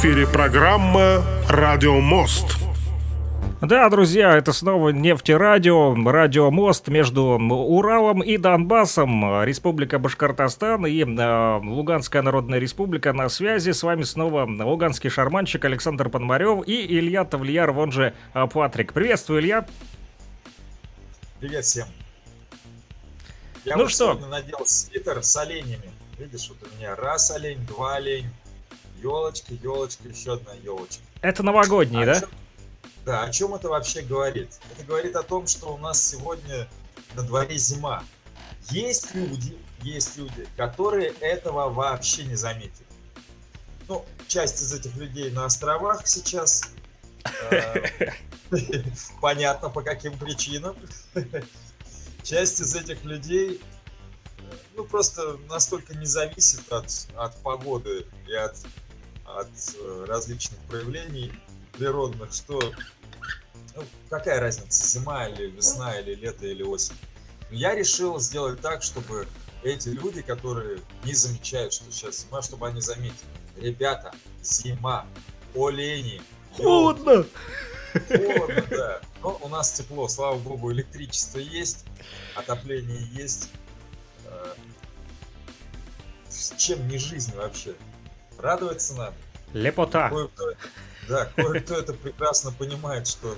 Эфире программа «Радио Мост». Да, друзья, это снова нефтерадио, радиомост между Уралом и Донбассом, Республика Башкортостан и э, Луганская Народная Республика на связи. С вами снова луганский шарманщик Александр Пономарев и Илья Тавлияр, он же э, Патрик. Приветствую, Илья. Привет всем. Я Ну вот что? сегодня надел свитер с оленями. Видишь, вот у меня раз олень, два олень, елочка, елочка, еще одна елочка. Это новогодний, О да? чём- Да, о чем это вообще говорит? Это говорит о том, что у нас сегодня на дворе зима. Есть люди, есть люди, которые этого вообще не заметили. Ну, часть из этих людей на островах сейчас. Э, Понятно, по каким причинам. Часть из этих людей, э, ну, просто настолько не зависит от, от погоды и от, от э, различных проявлений природных, что ну, какая разница, зима или весна, или лето, или осень. Но я решил сделать так, чтобы эти люди, которые не замечают, что сейчас зима, чтобы они заметили. Ребята, зима, олени, Холодно! Холодно, да. Но у нас тепло, слава богу, электричество есть, отопление есть. Э, С чем не жизнь вообще? Радоваться надо. Лепота. Кое-кто, да, кое-кто это прекрасно понимает, что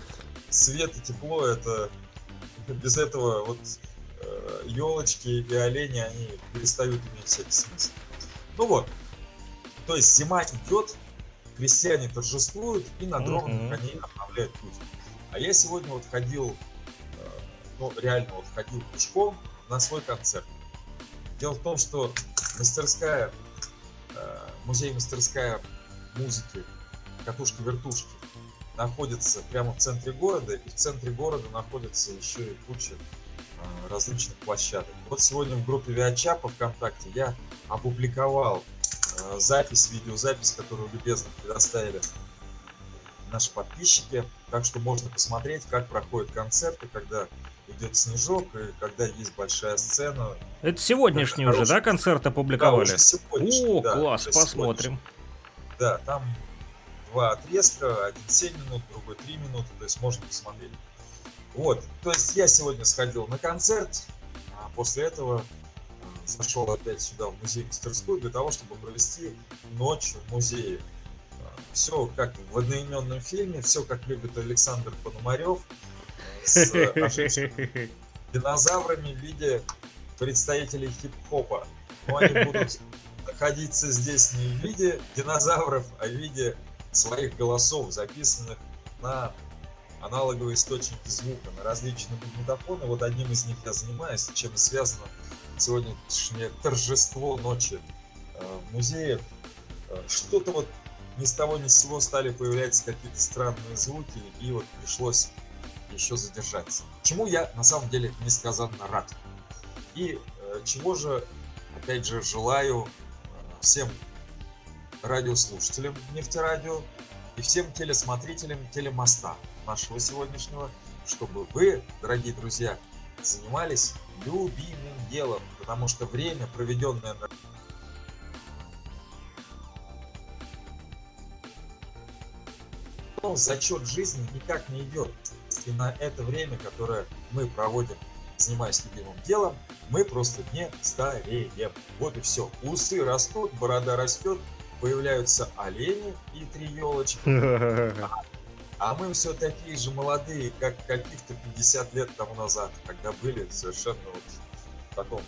свет и тепло это без этого вот елочки и олени, они перестают иметь всякий смысл. Ну вот, то есть зима идет, крестьяне торжествуют и на дровных коней обновляют путь. А я сегодня вот ходил, э, ну реально вот ходил пешком на свой концерт. Дело в том, что мастерская, э, музей-мастерская музыки катушки-вертушки находится прямо в центре города, и в центре города находится еще и куча э, различных площадок. Вот сегодня в группе Виачапа ВКонтакте я опубликовал э, запись, видеозапись, которую любезно предоставили наши подписчики. Так что можно посмотреть, как проходят концерты, когда идет снежок и когда есть большая сцена. Это сегодняшний уже, да, концерт Да, опубликовали? уже сегодняшний, О, да, класс, уже посмотрим. Да, там два отрезка, один 7 минут, другой 3 минуты, то есть можно посмотреть. Вот, то есть я сегодня сходил на концерт, а после этого а, зашел опять сюда в музей-мастерскую для того, чтобы провести ночь в музее. Все как в одноименном фильме, все как любит Александр Пономарев, с ожившими динозаврами в виде представителей хип-хопа. Но они будут находиться здесь не в виде динозавров, а в виде своих голосов, записанных на аналоговые источники звука, на различные магнитофоны. Вот одним из них я занимаюсь, чем связано сегодняшнее торжество ночи э, в музее. Э, Что-то вот ни с того ни с сего стали появляться какие-то странные звуки, и вот пришлось еще задержаться. Чему я на самом деле несказанно рад. И э, чего же, опять же, желаю э, всем радиослушателям нефтерадио и всем телесмотрителям телемоста нашего сегодняшнего, чтобы вы, дорогие друзья, занимались любимым делом, потому что время, проведенное на но зачет жизни никак не идет. И на это время, которое мы проводим, занимаясь любимым делом, мы просто не стареем. Вот и все. Усы растут, борода растет, появляются олени и три елочки. А мы все такие же молодые, как каких-то 50 лет тому назад, когда были совершенно вот в таком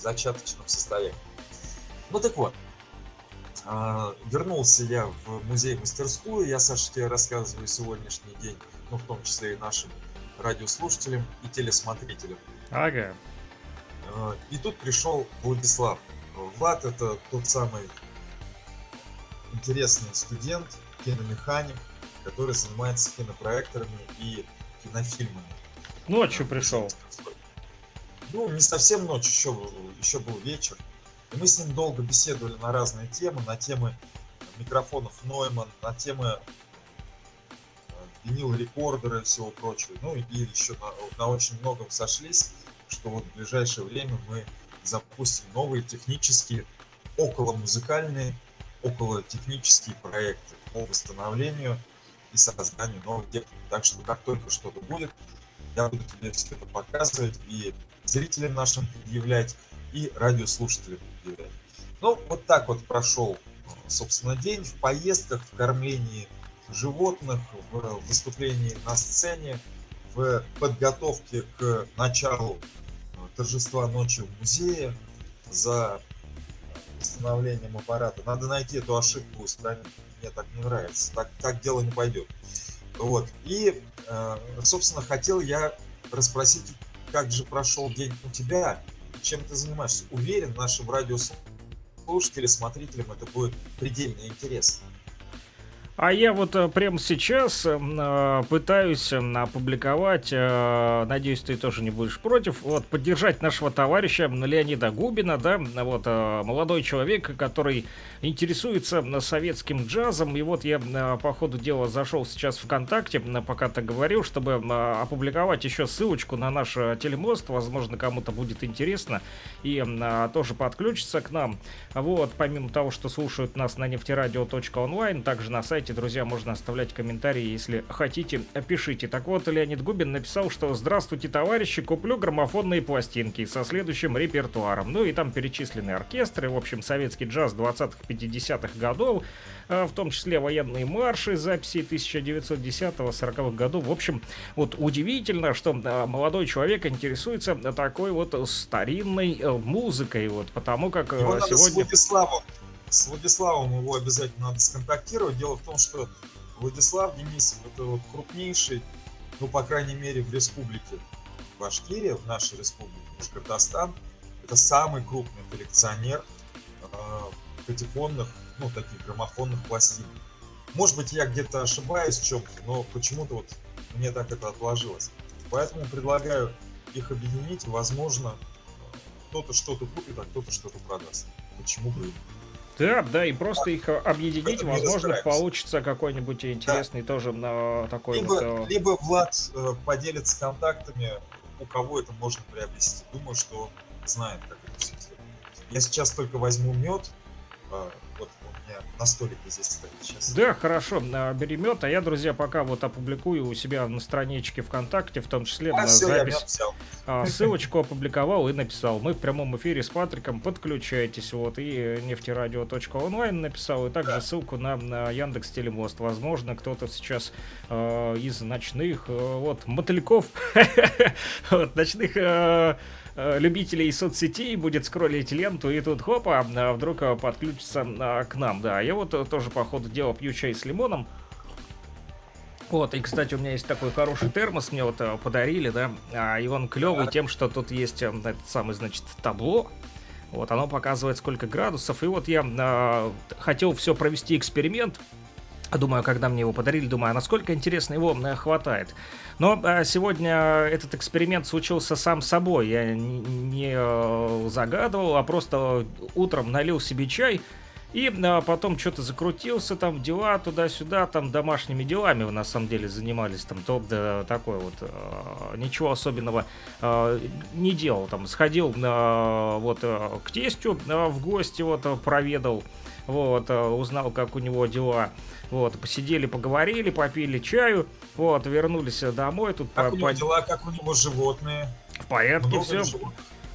зачаточном состоянии. Ну так вот, а, вернулся я в музей-мастерскую, я, Саша, тебе рассказываю сегодняшний день, ну, в том числе и нашим радиослушателям и телесмотрителям. Ага. Э, И тут пришел Владислав. Влад это тот самый интересный студент, киномеханик, который занимается кинопроекторами и кинофильмами. Ночью пришел. Ну, не совсем ночь, еще, был- еще был вечер. И мы с ним долго беседовали на разные темы, на темы микрофонов Neumann, на темы винил рекордера и всего прочего. Ну и еще на, на очень многом сошлись, что вот в ближайшее время мы запустим новые технические, около музыкальные, около технические проекты по восстановлению и созданию новой техники. Так что как только что-то будет, я буду тебе все это показывать и зрителям нашим предъявлять, и радиослушателям предъявлять. Ну, вот так вот прошел, собственно, день в поездках, в кормлении животных, в выступлении на сцене, в подготовке к началу э, торжества ночи в музее за восстановлением аппарата. Надо найти эту ошибку устранить. Мне так не нравится. Так, так дело не пойдет. Вот. И, э, собственно, хотел я расспросить, как же прошел день у тебя, чем ты занимаешься. Уверен, нашим радиослушателям, смотрителям это будет предельно интересно. А я вот э, прямо сейчас э, пытаюсь э, опубликовать, э, надеюсь, ты тоже не будешь против, вот, поддержать нашего товарища Леонида Губина, да, вот, молодой человек, который интересуется советским джазом, и вот я по ходу дела зашел сейчас ВКонтакте, пока ты говорил, чтобы опубликовать еще ссылочку на наш телемост, возможно, кому-то будет интересно, и тоже подключиться к нам, вот, помимо того, что слушают нас на нефтерадио.онлайн, также на сайте, друзья, можно оставлять комментарии, если хотите, пишите. Так вот, Леонид Губин написал, что «Здравствуйте, товарищи, куплю граммофонные пластинки со следующим репертуаром». Ну и там перечислены оркестры, в общем, советский джаз 20-х, 50-х годов, а, в том числе военные марши, записи 1910-40-х годов. В общем, вот удивительно, что а, молодой человек интересуется такой вот старинной э, музыкой, вот, потому как э, Его надо с сегодня... Владиславом. С Владиславом его обязательно надо сконтактировать. Дело в том, что Владислав Денисов это вот крупнейший, ну, по крайней мере, в республике Башкирия, в нашей республике Башкортостан, это самый крупный коллекционер э, патефонных, ну, таких граммофонных пластин. Может быть, я где-то ошибаюсь в чем-то, но почему-то вот мне так это отложилось. Поэтому предлагаю их объединить, возможно, кто-то что-то купит, а кто-то что-то продаст. Почему бы и нет? Да, да, и просто их э, объединить, Поэтому возможно, получится какой-нибудь интересный тоже на такой Либо, вот... э, либо Влад э, поделится контактами, у кого это можно приобрести. Думаю, что он знает, как это все сделать. Я сейчас только возьму мед. Вот у меня на столике здесь стоит сейчас. Да, хорошо, а, бери мед, а я, друзья, пока вот опубликую у себя на страничке ВКонтакте, в том числе А, на все, запись, а, ссылочку опубликовал и написал. Мы в прямом эфире с Патриком, подключайтесь, вот, и нефтерадио.онлайн написал, и также Да. ссылку на, на Яндекс Телемост. Возможно, кто-то сейчас э, из ночных, э, вот, мотыльков, вот, ночных э, любителей соцсетей будет скроллить ленту, и тут хопа, а вдруг э, подключится а, к нам, да. Я вот э, тоже по ходу дела пью чай с лимоном. Вот, и, кстати, у меня есть такой хороший термос, мне вот э, подарили, да, а, и он клевый тем, что тут есть э, этот самый, значит, табло, вот, оно показывает сколько градусов, и вот я э, хотел все провести эксперимент, Думаю, когда мне его подарили, думаю, а насколько интересно его э, хватает. Но э, сегодня этот эксперимент случился сам собой. Я не, э, загадывал, а просто утром налил себе чай и потом что-то закрутился, там дела туда-сюда, там домашними делами на самом деле занимались, там топ да, такой вот, ничего особенного не делал, там сходил вот к тестю в гости, вот проведал, вот, э, узнал, как у него дела, вот, посидели, поговорили, попили чаю, вот, вернулись домой, тут Как по- у него по- дела, как у него животные? в порядке Много все. животных?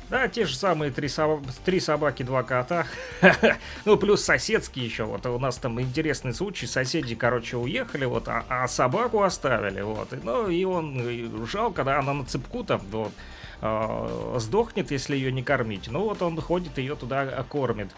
Да, те же самые три, соб- три собаки, два кота. ну, плюс соседские еще. Вот у нас там интересный случай. Соседи, короче, уехали, вот, а, а собаку оставили. Вот. И, Ну, и он и жалко, да, она на цепку там, вот. Э, сдохнет, если ее не кормить. Ну вот он ходит ее туда э, кормит.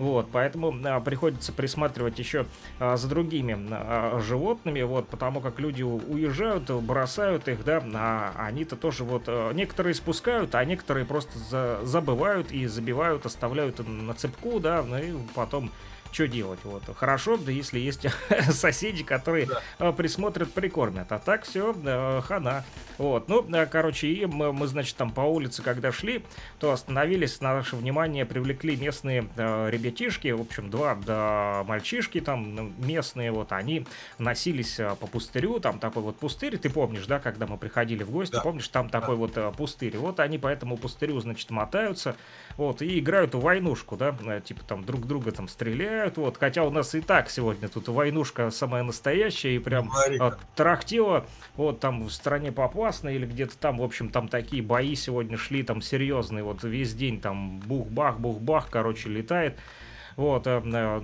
Вот, поэтому а, приходится присматривать еще а, за другими а, животными, вот, потому как люди уезжают, бросают их, да, а они-то тоже вот, некоторые спускают, а некоторые просто за, забывают и забивают, оставляют на цепку, да, ну и потом что делать? Вот. Хорошо, да если есть соседи, которые да. Э, присмотрят, прикормят. А так все, да, хана. Вот. Ну, короче, и мы, мы, значит, там по улице, когда шли, то остановились, на наше внимание привлекли местные э, ребятишки, в общем, два да, мальчишки там ну, местные, вот, они носились э, по пустырю, там такой вот пустырь, ты помнишь, да, когда мы приходили в гости, да. помнишь, там да. такой вот э, пустырь. Вот они по этому пустырю, значит, мотаются, вот, и играют в войнушку, да, типа там друг друга там стреляют, вот, хотя у нас и так сегодня тут войнушка самая настоящая, и прям от трахтила, вот, там в стране попасно, или где-то там, в общем, там такие бои сегодня шли, там серьезные, вот, весь день там бух-бах, бух-бах, короче, летает, вот, э, э,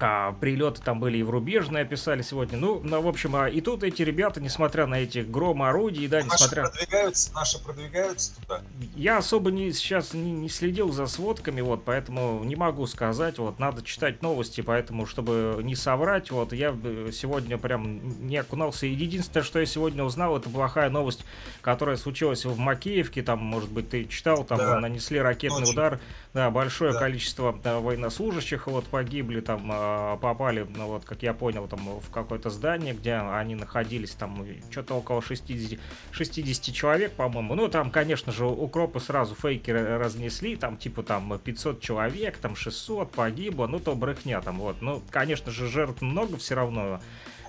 а, прилеты там были и в рубежные описали сегодня. Ну, ну, в общем, а, и тут эти ребята, несмотря на эти гром орудий, да, наши несмотря... Продвигаются, наши продвигаются туда. Я особо не, сейчас не, не следил за сводками, вот, поэтому не могу сказать, вот, надо читать новости, поэтому, чтобы не соврать, вот, я сегодня прям не окунался. Единственное, что я сегодня узнал, это плохая новость, которая случилась в Макеевке, там, может быть, ты читал, там да. нанесли ракетный Очень. удар, да, большое да. количество да, военнослужащих, вот, погибли, там, а, попали, ну, вот, как я понял, там в какое-то здание, где они находились, там что-то около 60, 60 человек, по-моему. Ну, там, конечно же, укропы сразу фейки разнесли, там, типа, там, 500 человек, там, 600 погибло, ну, то брехня там, вот. Ну, конечно же, жертв много все равно,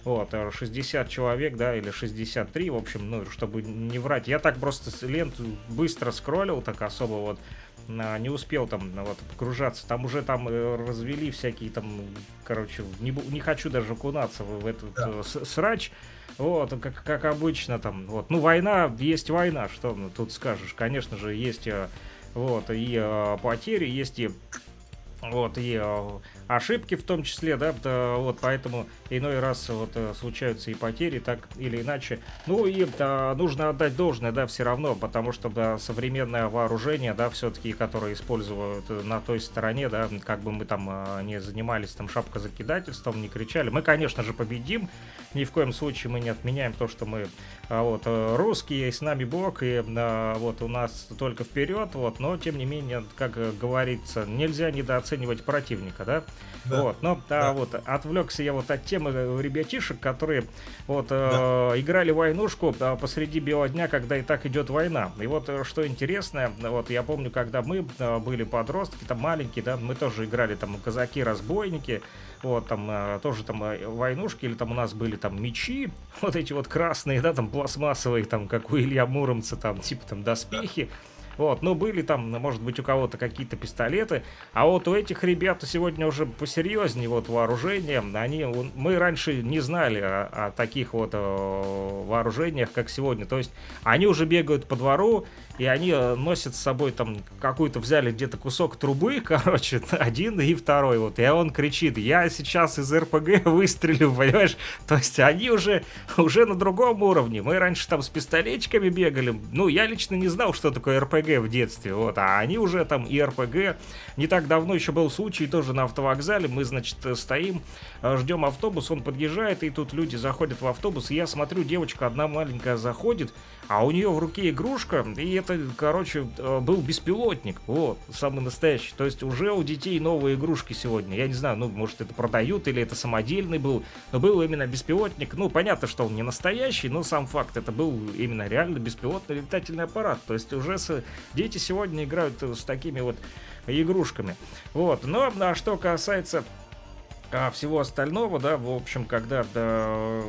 вот, 60 человек, да, или 63, в общем, ну, чтобы не врать. Я так просто ленту быстро скроллил, так особо вот, не успел там вот погружаться. Там уже там э, развели всякие там, короче, не, не хочу даже окунаться в, в этот да. Э, срач. Вот, как, как обычно там, вот. Ну, война, есть война, что ну, тут скажешь. Конечно же, есть э, вот и э, потери, есть и вот, и э, ошибки в том числе, да, да, вот, поэтому иной раз вот э, случаются и потери, так или иначе. Ну и да, нужно отдать должное, да, все равно, потому что да, современное вооружение, да, все-таки, которое используют на той стороне, да, как бы мы там э, не занимались там шапкозакидательством, не кричали, мы, конечно же, победим, ни в коем случае мы не отменяем то, что мы вот русские, с нами Бог, и вот у нас только вперед, вот, но тем не менее, как говорится, нельзя недооценивать противника, да, да. Вот, но да. А, вот отвлекся я вот от темы ребятишек, которые вот да. э, играли войнушку а, посреди бела дня, когда и так идет война. И вот э, что интересно, вот я помню, когда мы э, были подростки, там маленькие, да, мы тоже играли там казаки-разбойники, вот там э, тоже там э, войнушки, или там у нас были там мечи, вот эти вот красные, да, там пластмассовые, там как у Илья Муромца, там типа там доспехи. Вот, ну, были там, может быть, у кого-то какие-то пистолеты. А вот у этих ребят сегодня уже посерьезнее вот вооружение. Они, мы раньше не знали о, о таких вот о, э, вооружениях, как сегодня. То есть они уже бегают по двору, и они э, носят с собой там какую-то, взяли где-то кусок трубы, короче, один и второй, вот, и он кричит, я сейчас из РПГ выстрелю, понимаешь? То есть они уже, уже на другом уровне, мы раньше там с пистолетчиками бегали, ну, я лично не знал, что такое РПГ в детстве, вот, а они уже там и РПГ, не так давно еще был случай тоже на автовокзале, мы, значит, стоим, э, ждем автобус, он подъезжает, и тут люди заходят в автобус, и я смотрю, девочка одна маленькая заходит, а у нее в руке игрушка, и это, короче, э, был беспилотник, вот, самый настоящий. То есть уже у детей новые игрушки сегодня. Я не знаю, ну, может, это продают или это самодельный был, но был именно беспилотник. Ну, понятно, что он не настоящий, но сам факт, это был именно реально беспилотный летательный аппарат. То есть уже с... дети сегодня играют с такими вот игрушками. Вот, но а что касается а всего остального, да, в общем, когда да,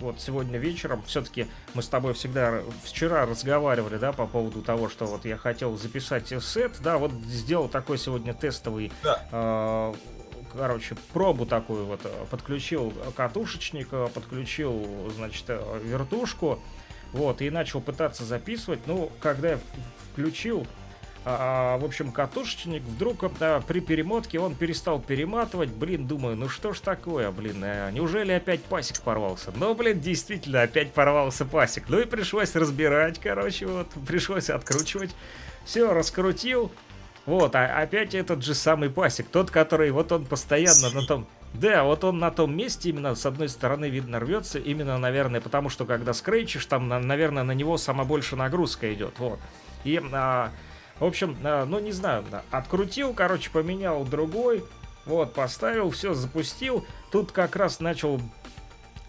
вот сегодня вечером, все-таки мы с тобой всегда вчера разговаривали, да, по поводу того, что вот я хотел записать сет, да, вот сделал такой сегодня тестовый, да. э, короче, пробу такую вот, подключил катушечник, подключил, значит, вертушку, вот, и начал пытаться записывать, ну, когда я включил а, в общем, катушечник, вдруг а, при перемотке он перестал перематывать. Блин, думаю, ну что ж такое, блин, а, неужели опять пасек порвался? Ну, блин, действительно, опять порвался пасек. Ну и пришлось разбирать, короче, вот, пришлось откручивать. Все, раскрутил. Вот, а опять этот же самый пасек, тот, который, вот он постоянно на том... Да, вот он на том месте именно с одной стороны видно рвется, именно, наверное, потому что когда скрейчишь, там, наверное, на него сама больше нагрузка идет, вот. И, а, в общем, а, ну не знаю, открутил, короче, поменял другой, вот, поставил, все, запустил. Тут как раз начал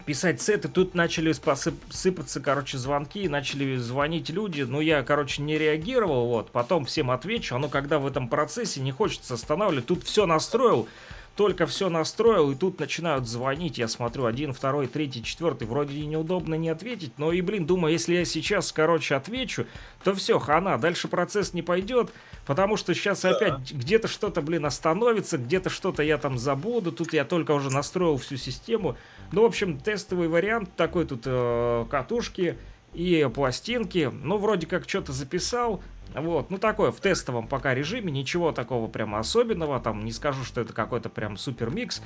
писать сеты, тут начали сыпаться, короче, звонки, начали звонить люди, ну, я, короче, не реагировал, вот, потом всем отвечу, оно когда в этом процессе не хочется останавливать, тут все настроил, только все настроил, и тут начинают звонить. Я смотрю, один, второй, третий, четвертый. Вроде и неудобно не ответить, но и, блин, думаю, если я сейчас, короче, отвечу, то все, хана, дальше процесс не пойдет, потому что сейчас да. опять где-то что-то, блин, остановится, где-то что-то я там забуду. Тут я только уже настроил всю систему. Ну, в общем, тестовый вариант такой тут э, катушки и пластинки. Ну, вроде как что-то записал, вот, ну такое в тестовом пока режиме, ничего такого прямо особенного, там не скажу, что это какой-то прям супер микс.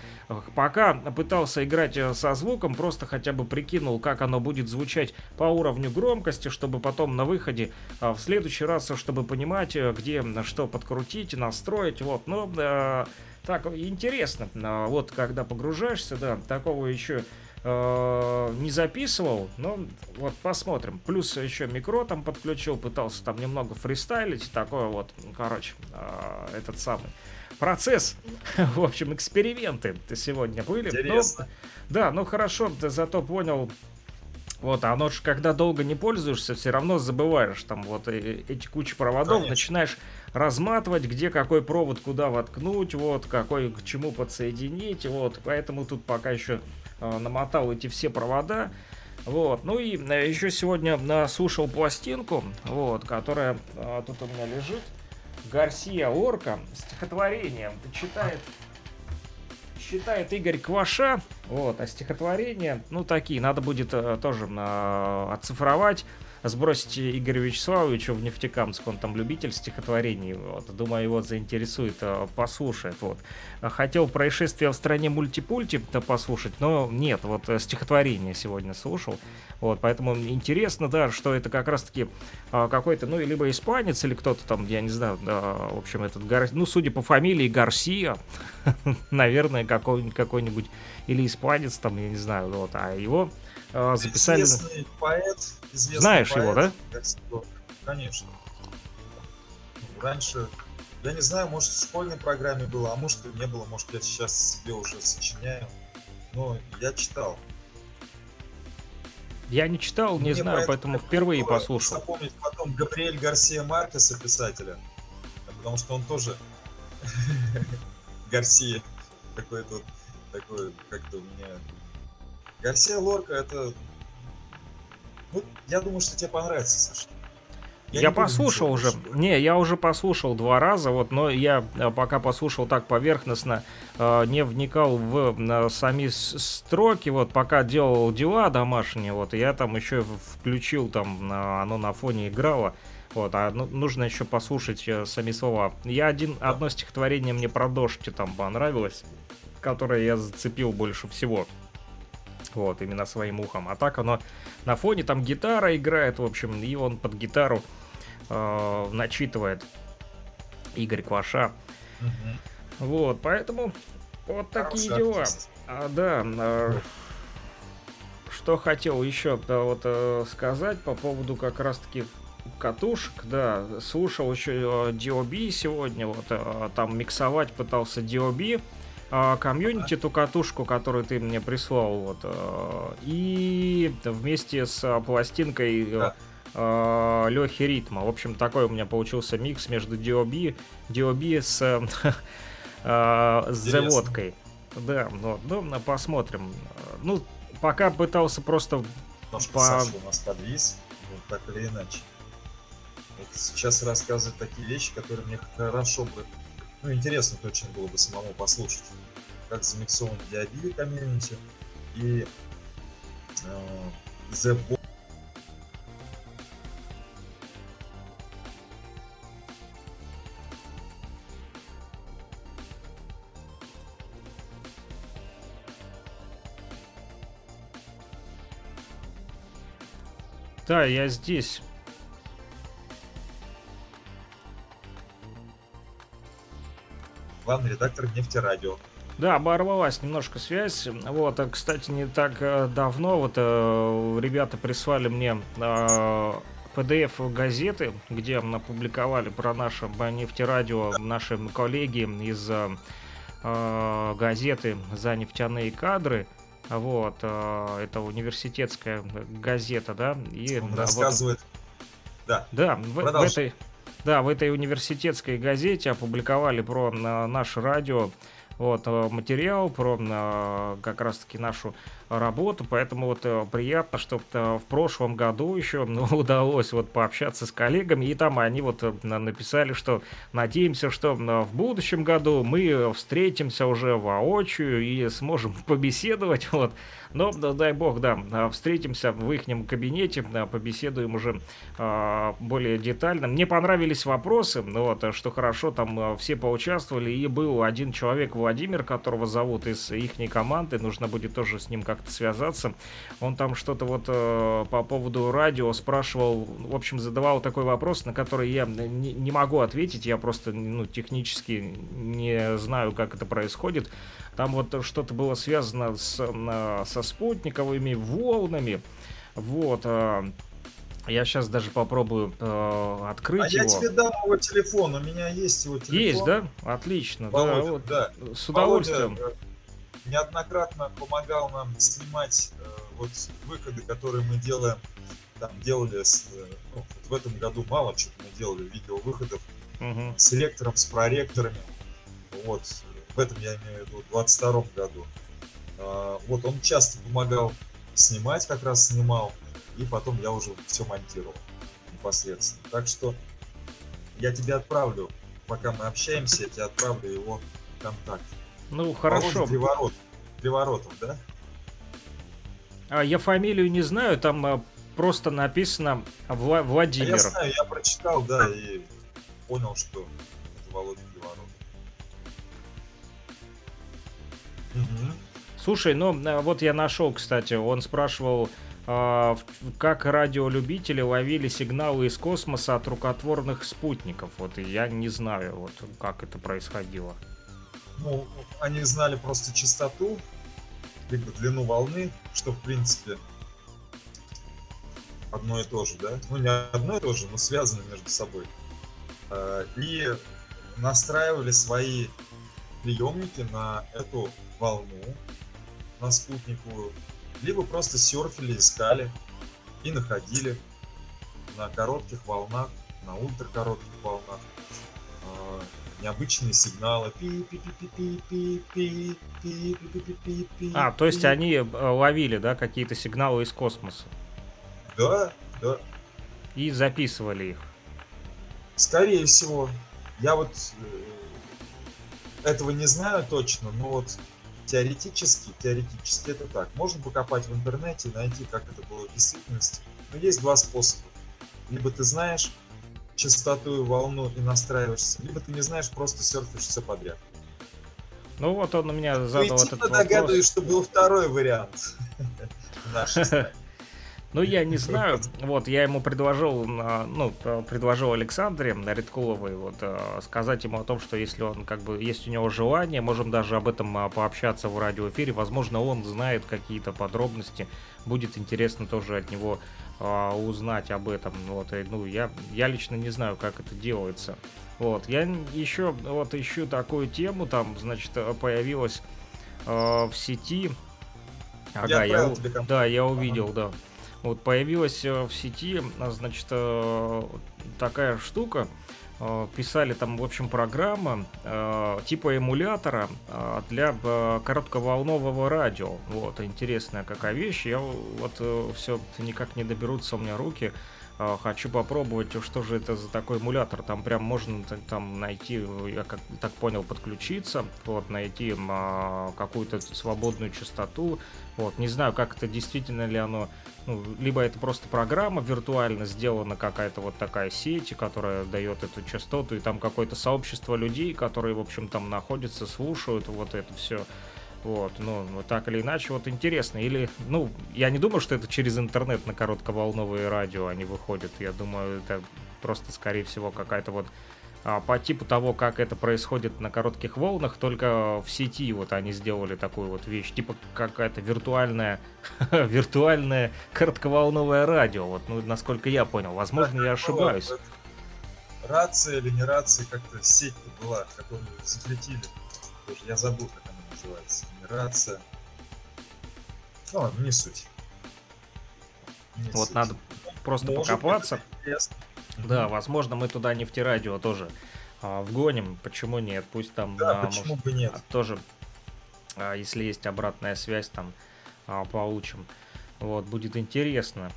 Пока пытался играть э, со звуком, просто хотя бы прикинул, как оно будет звучать по уровню громкости, чтобы потом на выходе э, в следующий раз, чтобы понимать, э, где что подкрутить, настроить, вот, но э, так интересно, вот когда погружаешься, да, такого еще Э, не записывал, но вот посмотрим. Плюс еще микро там подключил, пытался там немного фристайлить, такое вот, короче, э, этот самый процесс, в общем, эксперименты сегодня были. Интересно. Ну, да, ну хорошо, ты зато понял, вот, а оно же, когда долго не пользуешься, все равно забываешь там вот эти кучи проводов, Конечно. начинаешь разматывать, где какой провод куда воткнуть, вот, какой к чему подсоединить, вот, поэтому тут пока еще намотал эти все провода. Вот, ну и э, еще сегодня слушал пластинку, вот, которая тут у меня лежит. Гарсия Орка, стихотворение, читает считает Игорь Кваша. Вот, а стихотворение, ну, такие, надо будет тоже а, оцифровать сбросить Игоря Вячеславовича в Нефтекамск, он там любитель стихотворений, вот, думаю, его заинтересует, э, послушает, вот. Хотел происшествие в стране мультипульти-то послушать, но нет, вот э, стихотворение сегодня слушал, вот, поэтому интересно, да, что это как раз-таки а, какой-то, ну, либо испанец, или кто-то там, я не знаю, да, в общем, этот, ну, судя по фамилии, Гарсия, наверное, какой-нибудь, какой-нибудь, или испанец там, я не знаю, вот, а его а, записали... Известный поэт, известный Знаешь поэт, его, да? Конечно. Раньше, я не знаю, может в школьной программе было, а может и не было, может я сейчас себе уже сочиняю. Но я читал. Я не читал, не Мне знаю, поэтому впервые послушал. Запомнить потом Габриэль Гарсия Маркеса, писателя, потому что он тоже Гарсия, такой тут, такой, как-то у меня Гарсия Лорка это... Ну, я думаю, что тебе понравится, Саша. Я, я послушал уже. Не, я уже послушал два раза, вот, но я э, пока послушал так поверхностно, э, не вникал в э, сами строки, вот, пока делал дела домашние, вот, я там еще включил, там, э, оно на фоне играло, вот, а ну, нужно еще послушать э, сами слова. Я один, одно стихотворение мне про дождь там понравилось, которое я зацепил больше всего вот, именно своим ухом. А так оно на фоне там гитара играет, в общем, и он под гитару э, начитывает Игорь Кваша. Угу. Вот, поэтому вот такие Хороший дела. А, да, э, что хотел еще да, вот, э, сказать по поводу как раз-таки катушек, да, слушал еще э, DOB сегодня, вот, э, там миксовать пытался DOB, а, комьюнити, ту катушку, которую ты мне прислал, вот, а, и вместе с а, пластинкой да. Лехи Ритма. В общем, такой у меня получился микс между DOB, DOB с, с заводкой. Да, ну, ну, посмотрим. Ну, пока пытался просто... Немножко по... Саша у нас подвис, вот так или иначе. Вот сейчас рассказывать такие вещи, которые мне хорошо бы ну, интересно точно было бы самому послушать, как замиксован Диабили комьюнити и э, The Bo Да, я здесь. Главный редактор нефтерадио. Да, оборвалась немножко связь. Вот, а, кстати, не так э, давно вот э, ребята прислали мне э, PDF газеты, где опубликовали про наше нефтерадио наши коллеги из э, э, газеты «За нефтяные кадры». Вот, э, это университетская газета, да. И Он вот- рассказывает. Да, да, в, в этой, да, в этой университетской газете опубликовали про э, наше радио. Вот, э, материал про э, как раз-таки нашу работу, поэтому вот э, приятно, что э, в прошлом году еще ну, удалось вот пообщаться с коллегами, и там они вот э, на- написали, что надеемся, что в будущем году мы встретимся уже воочию и сможем побеседовать, вот, но да, дай бог, да, встретимся в их кабинете, побеседуем уже более детально. Мне понравились вопросы, ну вот, что хорошо, там все поучаствовали, и был один человек, Владимир, которого зовут из их команды, нужно будет тоже с ним как-то связаться. Он там что-то вот э, по поводу радио спрашивал, в общем, задавал такой вопрос, на который я не, не могу ответить, я просто, ну, технически не знаю, как это происходит. Там вот что-то было связано с, э, со спутниковыми волнами, вот, э, я сейчас даже попробую э, открыть а я его. тебе дам его телефон, у меня есть его телефон. Есть, да? Отлично. да, Володя, вот, да. С удовольствием. Володя, неоднократно помогал нам снимать э, вот выходы, которые мы делаем, там делали с, э, ну, вот в этом году мало чего мы делали видео выходов Мгм. с лектором, с проректорами. Вот в этом я имею в виду в 22 году. А, вот он часто помогал снимать, как раз снимал, и потом я уже все монтировал непосредственно. Так что я тебе отправлю, пока мы общаемся, я тебе отправлю его контакт. Ну, хорошо. Приворот. Приворотов, да? А, я фамилию не знаю, там а, просто написано Вла- А Владимир. я знаю, я прочитал, да, и понял, что это Володя Приворот. Мгм. Слушай, ну а, вот я нашел, кстати, он спрашивал, а, как радиолюбители ловили сигналы из космоса от рукотворных спутников. Вот я не знаю, вот как это происходило. Ну, они знали просто частоту, либо длину волны, что, в принципе, одно и то же, да? Ну, не одно и то же, но связано между собой. Э, И настраивали свои приемники на эту волну, на спутниковую, либо просто серфили, искали и находили на коротких волнах, на ультракоротких волнах э, необычные сигналы. А, то есть они ловили, да, какие-то сигналы из космоса? Да, да. И записывали их? Скорее всего. Я вот этого не знаю точно, но вот теоретически, теоретически это так. Можно покопать в интернете, найти, как это было в действительности. Но есть два способа. Либо ты знаешь, частоту и волну и настраиваешься, либо ты не знаешь, просто серфишь все подряд. Ну вот он у меня задал этот Интуитивно вопрос. догадываюсь, что был второй вариант. Ну, я не знаю. Вот, я ему предложил, а, ну, предложил Александре Редкуловой вот, а, сказать ему о том, что если он, как бы, есть у него желание, можем даже об этом а, пообщаться в радиоэфире. Возможно, он знает какие-то подробности. Будет интересно тоже от него узнать об этом. Вот, и, ну, я, я лично не знаю, как это делается. Вот, я еще вот ищу такую тему, там, значит, э, появилась э, в сети. Ага, я, у- тебе да, я увидел, да. Вот появилась э, в сети, а, значит, э, такая штука. Э, Писали там, в общем, программа э, типа эмулятора э, для э, коротковолнового радио. Вот, интересная какая вещь. Я вот все никак не доберутся у меня руки. Э, Хочу попробовать, что же это за такой эмулятор. Там прям можно там найти, э, я как так понял, подключиться, вот, найти а, какую-то свободную частоту. Вот, не знаю, как это действительно ли оно ну, либо это просто программа виртуально сделана, какая-то вот такая сеть, которая дает эту частоту, и там какое-то сообщество людей, которые, в общем, там находятся, слушают вот это все. Вот, ну, вот так или иначе, вот интересно. Или, ну, я не думаю, что это через интернет на коротковолновые радио они выходят. Я думаю, это просто, скорее всего, какая-то вот по типу того, как это происходит на коротких волнах, только в сети вот они сделали такую вот вещь, типа какая-то виртуальная, виртуальное коротковолновое радио, вот, ну, насколько я понял, возможно, я ошибаюсь. Рация или не рация, как-то сеть была, которую запретили. Тоже я забыл, как она называется. Не рация. Ну, ладно, не суть. Не вот суть. надо просто Может, покопаться. Да, возможно, мы туда нефтерадио тоже а, вгоним. Почему нет? Пусть там да, а, почему может, бы нет? тоже, а, если есть обратная связь, там а, получим. Вот, будет интересно.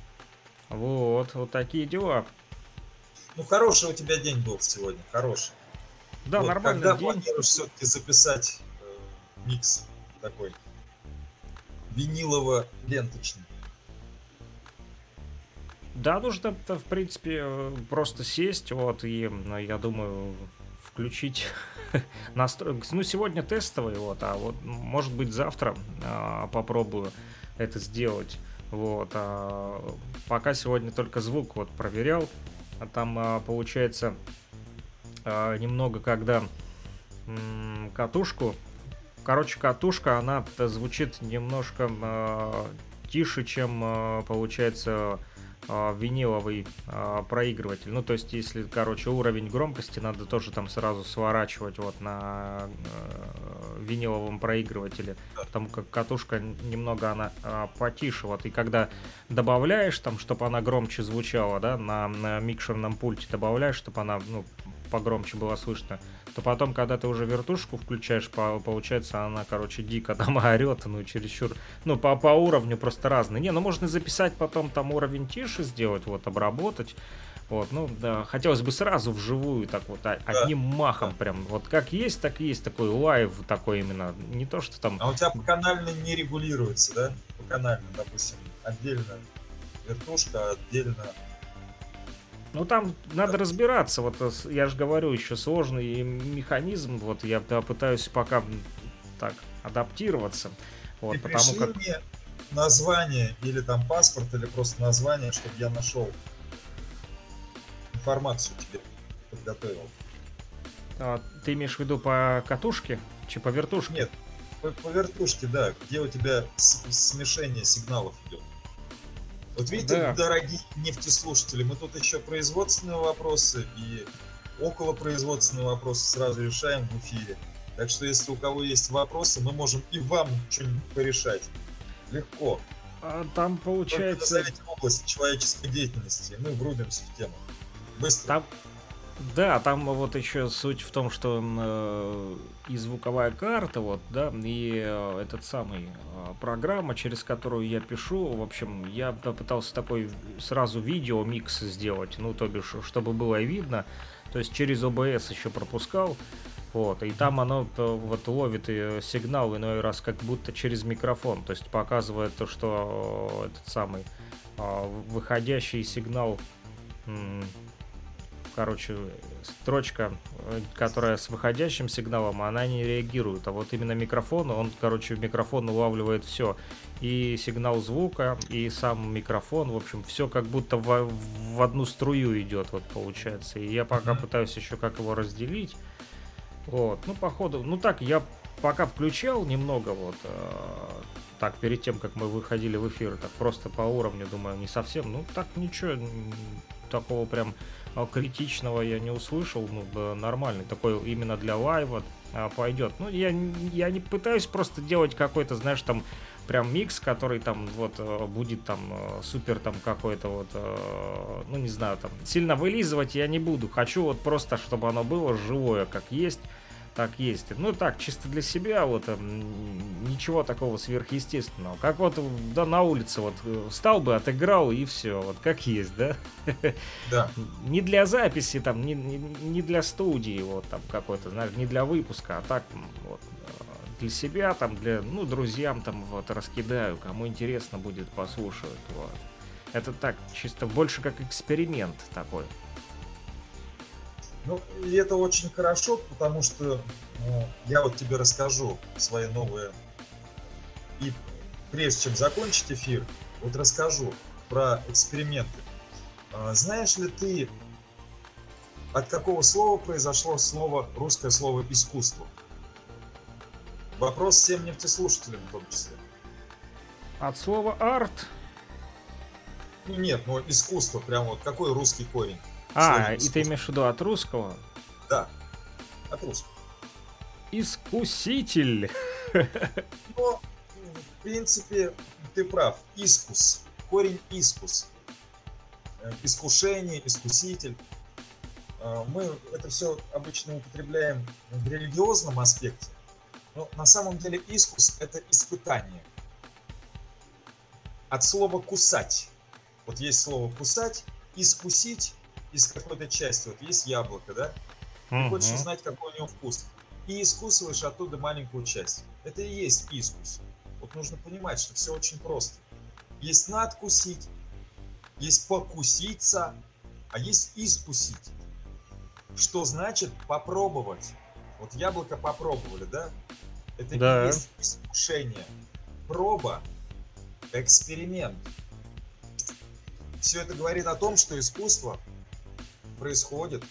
Вот, вот такие дела. Ну, хороший у тебя день был сегодня, хороший. Да, вот нормальный когда день. планируешь все-таки записать э, микс такой винилово-ленточный? Да, нужно, в принципе, просто сесть, вот, и, я думаю, включить настройки. Ну, сегодня тестовый, вот, а вот, может быть, завтра а, попробую это сделать. Вот, а пока сегодня только звук вот проверял, а там а, получается а, немного, когда м, катушку, короче, катушка, она звучит немножко а, тише, чем а, получается а, виниловый а, проигрыватель. Ну, то есть, если, короче, уровень громкости надо тоже там сразу сворачивать вот на э, виниловом проигрывателе, потому как катушка немного она а, потише. Вот, и когда добавляешь там, чтобы она громче звучала, да, на, на микшерном пульте добавляешь, чтобы она, ну, погромче было слышно, то потом, когда ты уже вертушку включаешь, по, получается, она, короче, дико там орет, ну, чересчур, ну, по, по уровню просто разные. Не, ну, можно записать потом там уровень тише сделать, вот, обработать, вот, ну, да, хотелось бы сразу вживую, так вот, а, да. одним махом прям, вот как есть, так есть, такой live такой именно, не то, что там... А у тебя по канально не регулируется, да? По канально, допустим, отдельно вертушка, отдельно ну там надо разбираться, вот э, я же говорю, еще сложный механизм, вот я пытаюсь пока так адаптироваться. Вот, Ты потому как... мне название или там паспорт, или просто название, чтобы я нашел информацию тебе подготовил. А, ты имеешь в виду по катушке? Чи по вертушке? Нет, по, по вертушке, да, где у тебя смешение сигналов идет. Вот видите, да. дорогие нефтеслушатели, мы тут еще производственные вопросы и около производственные вопросы сразу решаем в эфире. Так что если у кого есть вопросы, мы можем и вам что-нибудь порешать. Легко. А там получается... Только назовите область человеческой деятельности, и мы врубимся в тему. Быстро. Там да, там вот еще суть в том, что э, и звуковая карта, вот, да, и э, этот самый э, программа, через которую я пишу, в общем, я попытался такой сразу видео микс сделать, ну, то бишь, чтобы было видно, то есть через OBS еще пропускал, вот, и там оно э, вот ловит и сигнал иной раз как будто через микрофон, то есть показывает то, что э, этот самый э, выходящий сигнал короче, строчка, э, которая с выходящим сигналом, она не реагирует. А вот именно микрофон, он, короче, микрофон улавливает все. И сигнал звука, и сам микрофон, в общем, все как будто в, в одну струю идет, вот получается. И я пока mm-hmm. пытаюсь еще как его разделить. Вот, ну, походу, ну так, я пока включал немного, вот, э, так, перед тем, как мы выходили в эфир, так просто по уровню, думаю, не совсем, ну, так ничего, такого прям критичного я не услышал, ну, нормальный, такой именно для лайва а, пойдет. Ну, я, я не пытаюсь просто делать какой-то, знаешь, там, прям микс, который там вот а, будет там а, супер там какой-то вот, ну, не знаю, там, сильно вылизывать я не буду. Хочу вот просто, чтобы оно было живое, как есть так есть. Ну так, чисто для себя, вот ничего такого сверхъестественного. Как вот да, на улице вот э, встал бы, отыграл и все, вот как есть, да? Да. Не для записи, там, не, не, не для студии, вот там какой-то, знаешь, не для выпуска, а так вот э, для себя, там, для, ну, друзьям там вот раскидаю, кому интересно будет, послушают, вот. Это так, чисто больше как эксперимент такой. Ну, и это очень хорошо, потому что ну, я вот тебе расскажу свои новые И прежде чем закончить эфир, вот расскажу про эксперименты. А, Знаешь ли ты, от какого слова произошло слово, русское слово «искусство»? Вопрос всем нефтеслушателям в том числе. От слова арт. Ну нет, ну искусство, прям вот какой русский корень? А, и ты имеешь в виду от русского? Да, от русского. Искуситель. Но, в принципе, ты прав. Искус. Корень искус. Э, Искушение, искуситель. Э, Мы это все обычно употребляем в религиозном аспекте. Но на самом деле искус – это испытание. От слова «кусать». Вот есть слово «кусать», «искусить» из какой-то части. Вот есть яблоко, да? Ты хочешь Мгм. узнать, какой у него вкус. И искусываешь оттуда маленькую часть. Это и есть искус. Вот нужно понимать, что все очень просто. Есть надкусить, есть покуситься, а есть искусить. Что значит попробовать? Вот яблоко попробовали, да? Это Да. есть искушение. Проба, эксперимент. Все это говорит о том, что искусство происходит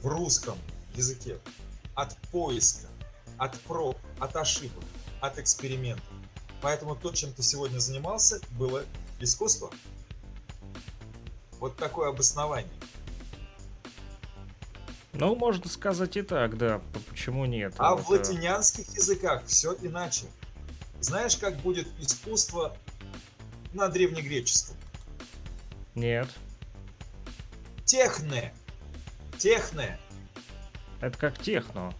в русском языке от поиска, от проб, от ошибок, от экспериментов. Поэтому то, чем ты сегодня занимался, было искусство. Вот такое обоснование. Ну, можно сказать и так, да. Почему нет? А Вот, в э, латинянских языках все иначе. Знаешь, как будет искусство на древнегреческом? Нет. Техне. Техне. Это как техно.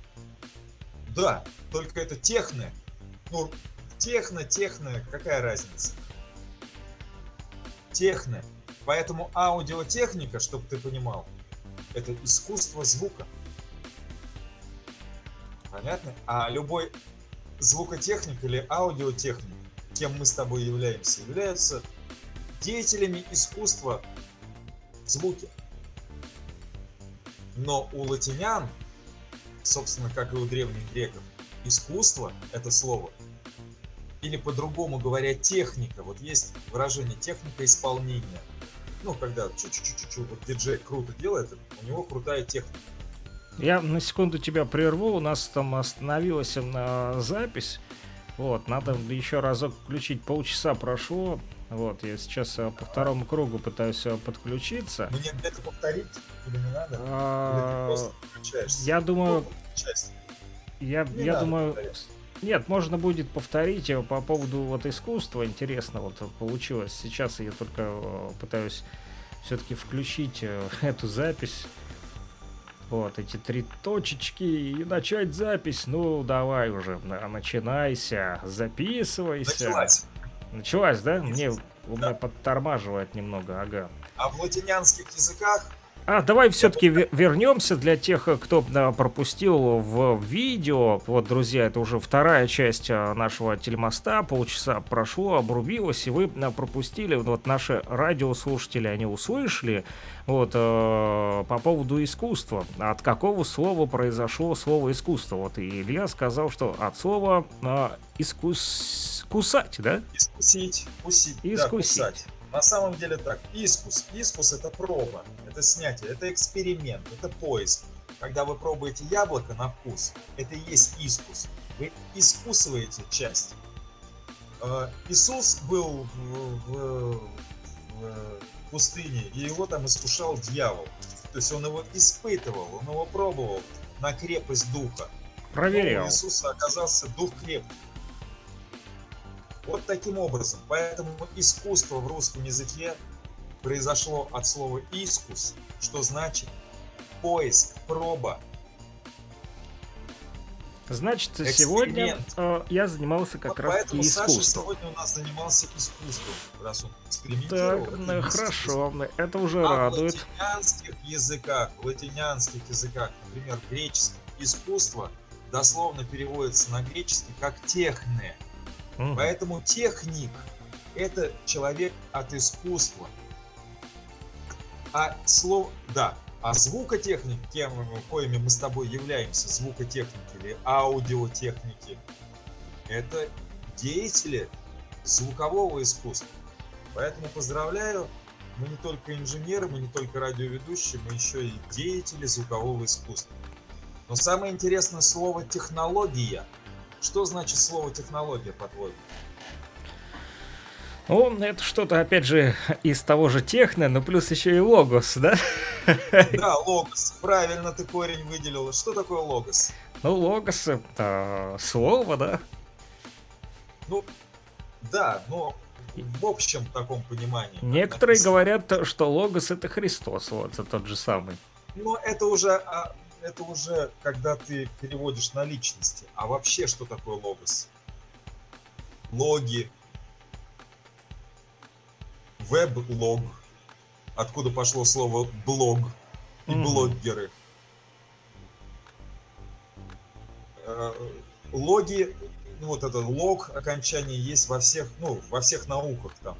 Да, только это техне. Ну, техно, техно, какая разница? Техне. Поэтому аудиотехника, чтобы ты понимал, это искусство звука. Понятно? А любой звукотехник или аудиотехник, кем мы с тобой являемся, являются деятелями искусства в звуке. Но у латинян собственно, как и у древних греков, искусство — это слово. Или по-другому говоря, техника. Вот есть выражение техника исполнения. Ну, когда чу-чу-чу-чу, вот диджей круто делает, у него крутая техника. Я на секунду тебя прерву, у нас там остановилась э, запись. Вот, надо еще разок включить, полчаса прошло. Вот, я сейчас э, по второму кругу пытаюсь э, подключиться. Мне где-то повторить или не надо? Или ты А, просто включаешься? Я думаю, я, Не я думаю, повторять. нет, можно будет повторить э, по поводу вот искусства. Интересно вот получилось. Сейчас я только пытаюсь все-таки включить эту запись. Вот эти три точечки и начать запись. Ну, давай уже, на- начинайся, записывайся. Началась. Началась, да? Мне у меня подтормаживает немного, ага. А в латинянских языках А, давай все-таки вернемся для тех, э, кто да, пропустил в видео. Вот, друзья, это уже вторая часть а, нашего телемоста. Полчаса прошло, обрубилось, и вы а, пропустили. Вот наши радиослушатели, они услышали вот, э, по поводу искусства. От какого слова произошло слово искусство? Вот и Илья сказал, что от слова искус... кусать, да? искусить, кусить, да, Искусить. кусать. На самом деле так, искус. Искус это проба, это снятие, это эксперимент, это поиск. Когда вы пробуете яблоко на вкус, это и есть искус. Вы искусываете часть. Э, Иисус был в, в- в пустыне, и его там искушал дьявол. То есть он его испытывал, он его пробовал на крепость духа. Но Проверял. у Иисуса оказался дух крепкий. Вот таким образом. Поэтому искусство в русском языке произошло от слова «искус», что значит поиск, проба. Значит, сегодня э, я занимался как Вот раз поэтому Саша искусством. сегодня у нас занимался искусством, раз он Так, экспериментировал. это ну, хорошо, это уже А в радует. латинянских языках, в латинянских языках, например, в греческом, искусство дословно переводится на греческий как техне. Мгм. Поэтому техник – это человек от искусства. А слово, да, а звукотехник, кем коими мы с тобой являемся, звукотехники или аудиотехники, это деятели звукового искусства. Поэтому поздравляю, мы не только инженеры, мы не только радиоведущие, мы еще и деятели звукового искусства. Но самое интересное слово технология. Что значит слово технология, по-твоему? Ну, это что-то, опять же, из того же техно, но плюс еще и логос, да? Да, логос. Правильно ты корень выделил. Что такое логос? Ну, логос это слово, да? Ну, да, но в общем таком понимании. Некоторые говорят, что логос это Христос, вот это тот же самый. Но это уже, а, это уже когда ты переводишь на личности. А вообще, что такое логос? Логи. Веб-лог. Откуда пошло слово блог и Мгм. блогеры. Э, Логи, ну вот это лог окончание есть во всех, ну, во всех науках там.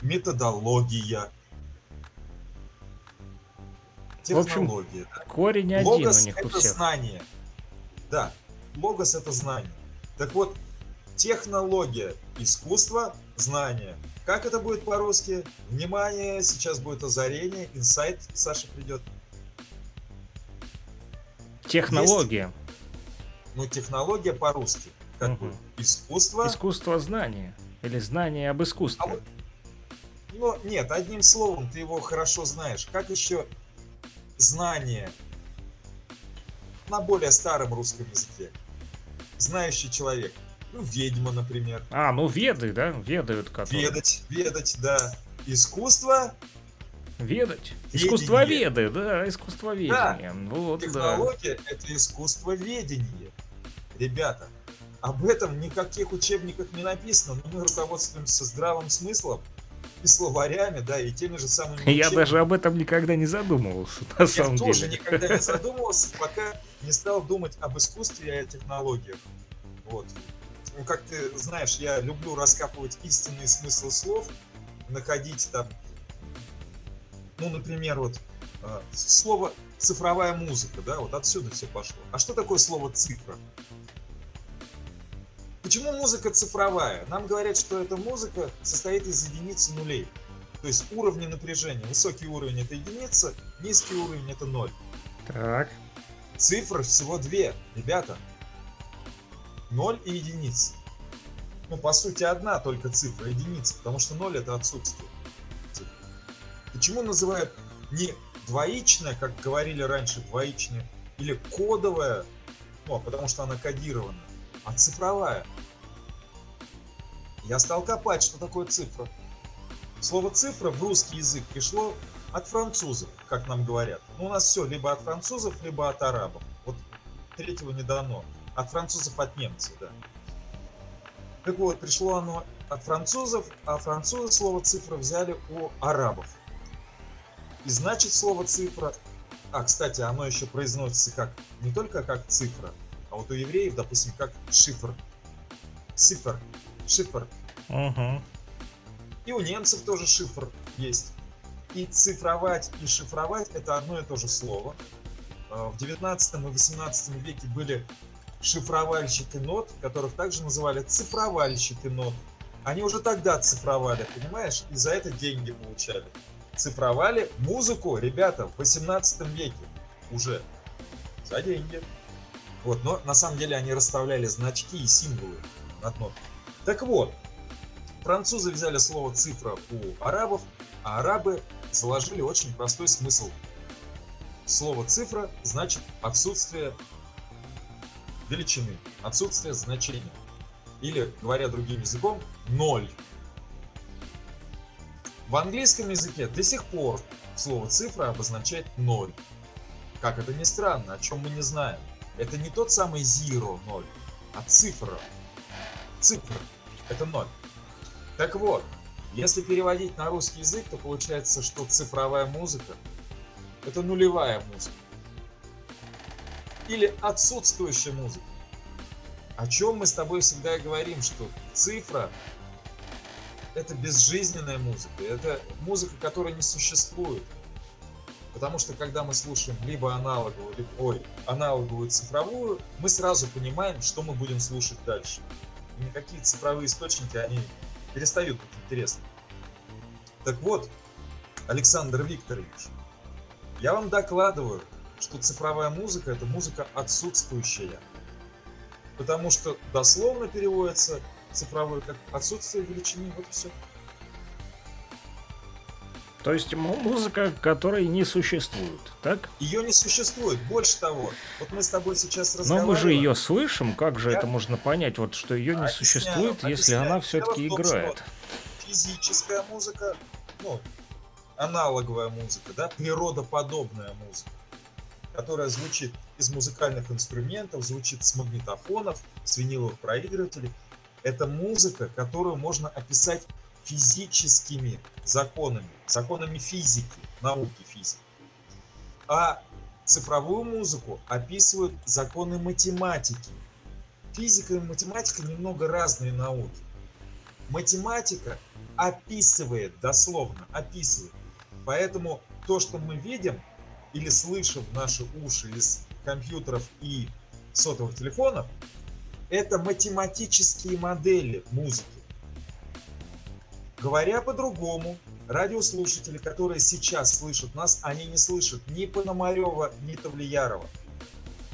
Методология. В общем, Технология. Корень один Логос у них у это всех. знание. Да, логос это знание. Так вот, технология, искусство, знание. Как это будет по-русски? Внимание, сейчас будет озарение, инсайт, Саша придет. Технология. Ну, технология по-русски. Как Мгм. будет? Искусство. Искусство знания. Или знание об А искусстве. вот- Ну, нет, одним словом, ты его хорошо знаешь. Как еще знание на более старом русском языке? Знающий человек. Ну, ведьма, например. А, ну веды, да? Ведают как. Ведать, ведать, да. Искусство, Ведать. Ведение. Искусствоведы, да, искусствоведение. Вот, да. технология – это искусство ведения. Ребята, об этом в никаких учебниках не написано, но мы руководствуемся здравым смыслом и словарями, да, и теми же самыми Я учебниками. даже об этом никогда не задумывался, на Я самом тоже деле. никогда не задумывался, пока не стал думать об искусстве и о технологиях. Вот. Ну, как ты знаешь, я люблю раскапывать истинный смысл слов, находить там, ну, например, вот э, слово цифровая музыка, да, вот отсюда все пошло. А что такое слово цифра? Почему музыка цифровая? Нам говорят, что эта музыка состоит из единиц и нулей. То есть уровни напряжения. Высокий уровень это единица, низкий уровень это ноль. Так. Цифр всего две, ребята. Ноль и единица. Ну, по сути, одна только цифра, единица, потому что ноль это отсутствие. цифры. Почему называют не двоичная, как говорили раньше, двоичная, или кодовая, ну, а потому что она кодирована, а цифровая? Я стал копать, что такое цифра. Слово цифра в русский язык пришло от французов, как нам говорят. Ну, у нас все либо от французов, либо от арабов. Вот третьего не дано. От французов, от немцев, да. Так вот, пришло оно от французов, а французы слово цифра взяли у арабов. И значит слово цифра... А, кстати, оно еще произносится как не только как цифра, а вот у евреев, допустим, как шифр. Цифр. Шифр. Угу. И у немцев тоже шифр есть. И цифровать, и шифровать это одно и то же слово. А, В 19 и 18 веке были шифровальщики нот, которых также называли цифровальщики нот. Они уже тогда цифровали, понимаешь? И за это деньги получали. Цифровали музыку, ребята, в 18 веке уже за деньги. Вот, но на самом деле они расставляли значки и символы над нотой. Так вот, французы взяли слово цифра у арабов, а арабы заложили очень простой смысл. Слово цифра значит отсутствие величины, отсутствие значения. Или, говоря другим языком, ноль. В английском языке до сих пор слово цифра обозначает ноль. Как это ни странно, о чем мы не знаем. Это не тот самый zero ноль, а цифра. Цифра. Это ноль. Так вот, если переводить на русский язык, то получается, что цифровая музыка – это нулевая музыка. Или отсутствующая музыка. О чем мы с тобой всегда и говорим, что цифра – это безжизненная музыка, это музыка, которая не существует. Потому что когда мы слушаем либо аналоговую, либо, ой, аналоговую цифровую, мы сразу понимаем, что мы будем слушать дальше. никакие цифровые источники, они перестают быть интересны. Так вот, Александр Викторович, я вам докладываю, что цифровая музыка – это музыка отсутствующая. Потому что дословно переводится цифровой как отсутствие величины, вот и все. То есть музыка, которой не существует, так? Ее не существует. Больше того, вот мы с тобой сейчас разговариваем. Но мы же ее слышим, как же Я... это можно понять, вот что ее не объясняю, существует, объясняю. если она все-таки играет? Физическая музыка, ну, аналоговая музыка, да, природоподобная музыка, которая звучит из музыкальных инструментов, звучит с магнитофонов, с виниловых проигрывателей. Это музыка, которую можно описать физическими законами, законами физики, науки физики. А цифровую музыку описывают законы математики. Физика и математика немного разные науки. Математика описывает, дословно описывает. Поэтому то, что мы видим или слышим в наши уши из компьютеров и сотовых телефонов, это математические модели музыки. Говоря по-другому, радиослушатели, которые сейчас слышат нас, они не слышат ни Пономарева, ни Тавлиярова,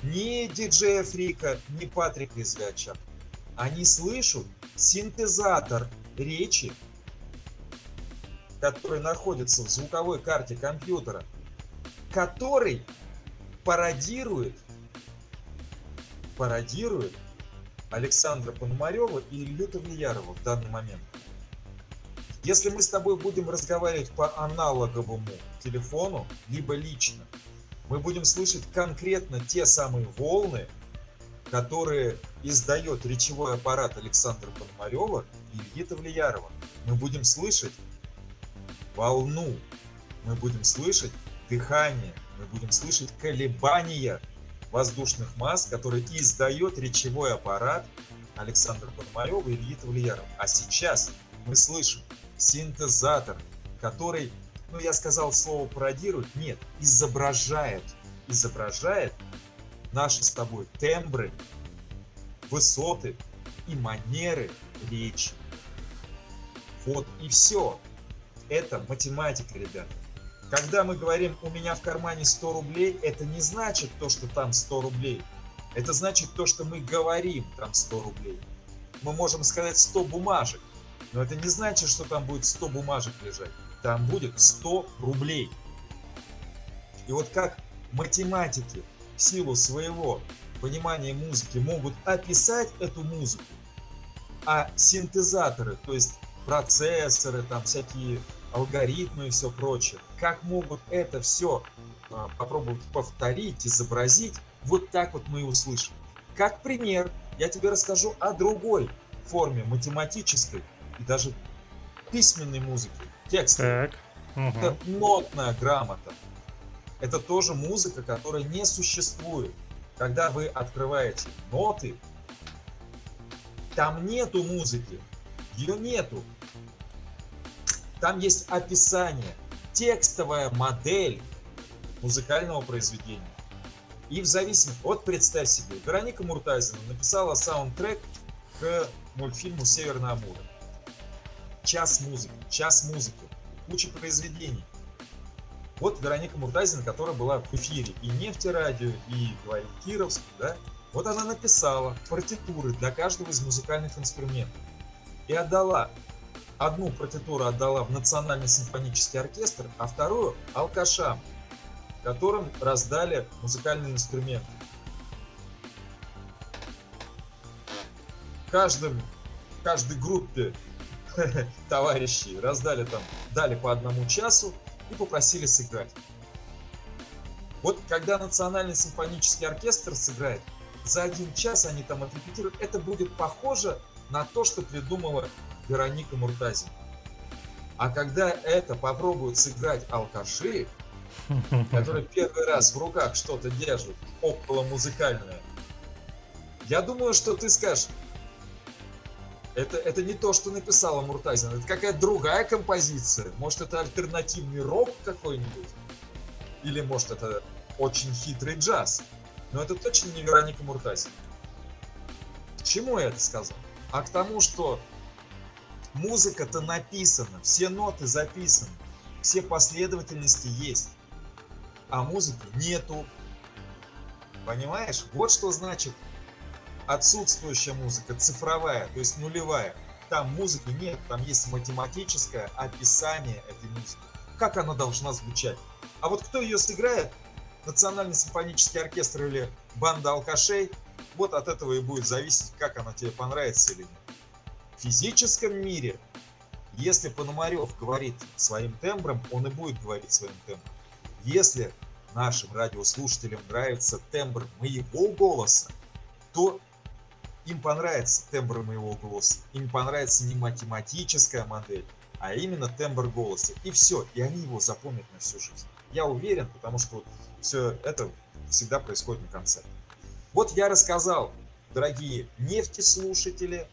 ни диджея Фрика, ни Патрика Извяча. Они слышат синтезатор речи, который находится в звуковой карте компьютера, который пародирует, пародирует Александра Пономарева и Илью Тавлиярова в данный момент. Если мы с тобой будем разговаривать по аналоговому телефону, либо лично, мы будем слышать конкретно те самые волны, которые издает речевой аппарат Александра Пономарева и Ильи Тавлиярова. Мы будем слышать волну, мы будем слышать дыхание, мы будем слышать колебания воздушных масс, которые издает речевой аппарат Александра Пономарева и Ильи Тавлиярова. А сейчас мы слышим синтезатор, который, ну я сказал слово пародирует, нет, изображает, изображает наши с тобой тембры, высоты и манеры речи. Вот и все. Это математика, ребята. Когда мы говорим «у меня в кармане 100 рублей», это не значит то, что там 100 рублей. Это значит то, что мы говорим там 100 рублей. Мы можем сказать 100 бумажек, но это не значит, что там будет 100 бумажек лежать. Там будет 100 рублей. И вот как математики в силу своего понимания музыки могут описать эту музыку, а синтезаторы, то есть процессоры, там всякие алгоритмы и все прочее, как могут это все а, попробовать повторить, изобразить, вот так вот мы и услышим. Как пример, я тебе расскажу о другой форме математической, и даже письменной музыки, текста. Так. Угу. Это нотная грамота. Это тоже музыка, которая не существует. Когда вы открываете ноты, там нету музыки, ее нету. Там есть описание, текстовая модель музыкального произведения. И в зависимости, вот представь себе, Вероника Муртазина написала саундтрек к мультфильму «Северное Амура» час музыки, час музыки, куча произведений. Вот Вероника Муртазина, которая была в эфире и нефтерадио, и говорит Кировск, да, вот она написала партитуры для каждого из музыкальных инструментов и отдала. Одну партитуру отдала в Национальный симфонический оркестр, а вторую алкашам, которым раздали музыкальные инструменты. Каждым, каждой группе товарищи раздали там, дали по одному часу и попросили сыграть. Вот когда Национальный симфонический оркестр сыграет, за один час они там отрепетируют, это будет похоже на то, что придумала Вероника Муртазина. А когда это попробуют сыграть алкаши, которые первый раз в руках что-то держат, около музыкальное, я думаю, что ты скажешь, это, это не то, что написала Муртазин, это какая-то другая композиция. Может, это альтернативный рок какой-нибудь? Или, может, это очень хитрый джаз? Но это точно не Вероника Муртазин. К чему я это сказал? а к тому, что музыка-то написана, все ноты записаны, все последовательности есть, а музыки нету. Понимаешь? Вот что значит отсутствующая музыка, цифровая, то есть нулевая. Там музыки нет, там есть математическое описание этой музыки. Как она должна звучать? А вот кто ее сыграет, Национальный симфонический оркестр или банда алкашей, вот от этого и будет зависеть, как она тебе понравится или нет. В физическом мире, если Пономарев говорит своим тембром, он и будет говорить своим тембром. Если нашим радиослушателям нравится тембр моего голоса, то им понравится тембр моего голоса. Им понравится не математическая модель, а именно тембр голоса. И все, и они его запомнят на всю жизнь. Я уверен, потому что вот все это всегда происходит на концерте. Вот я рассказал, дорогие нефтеслушатели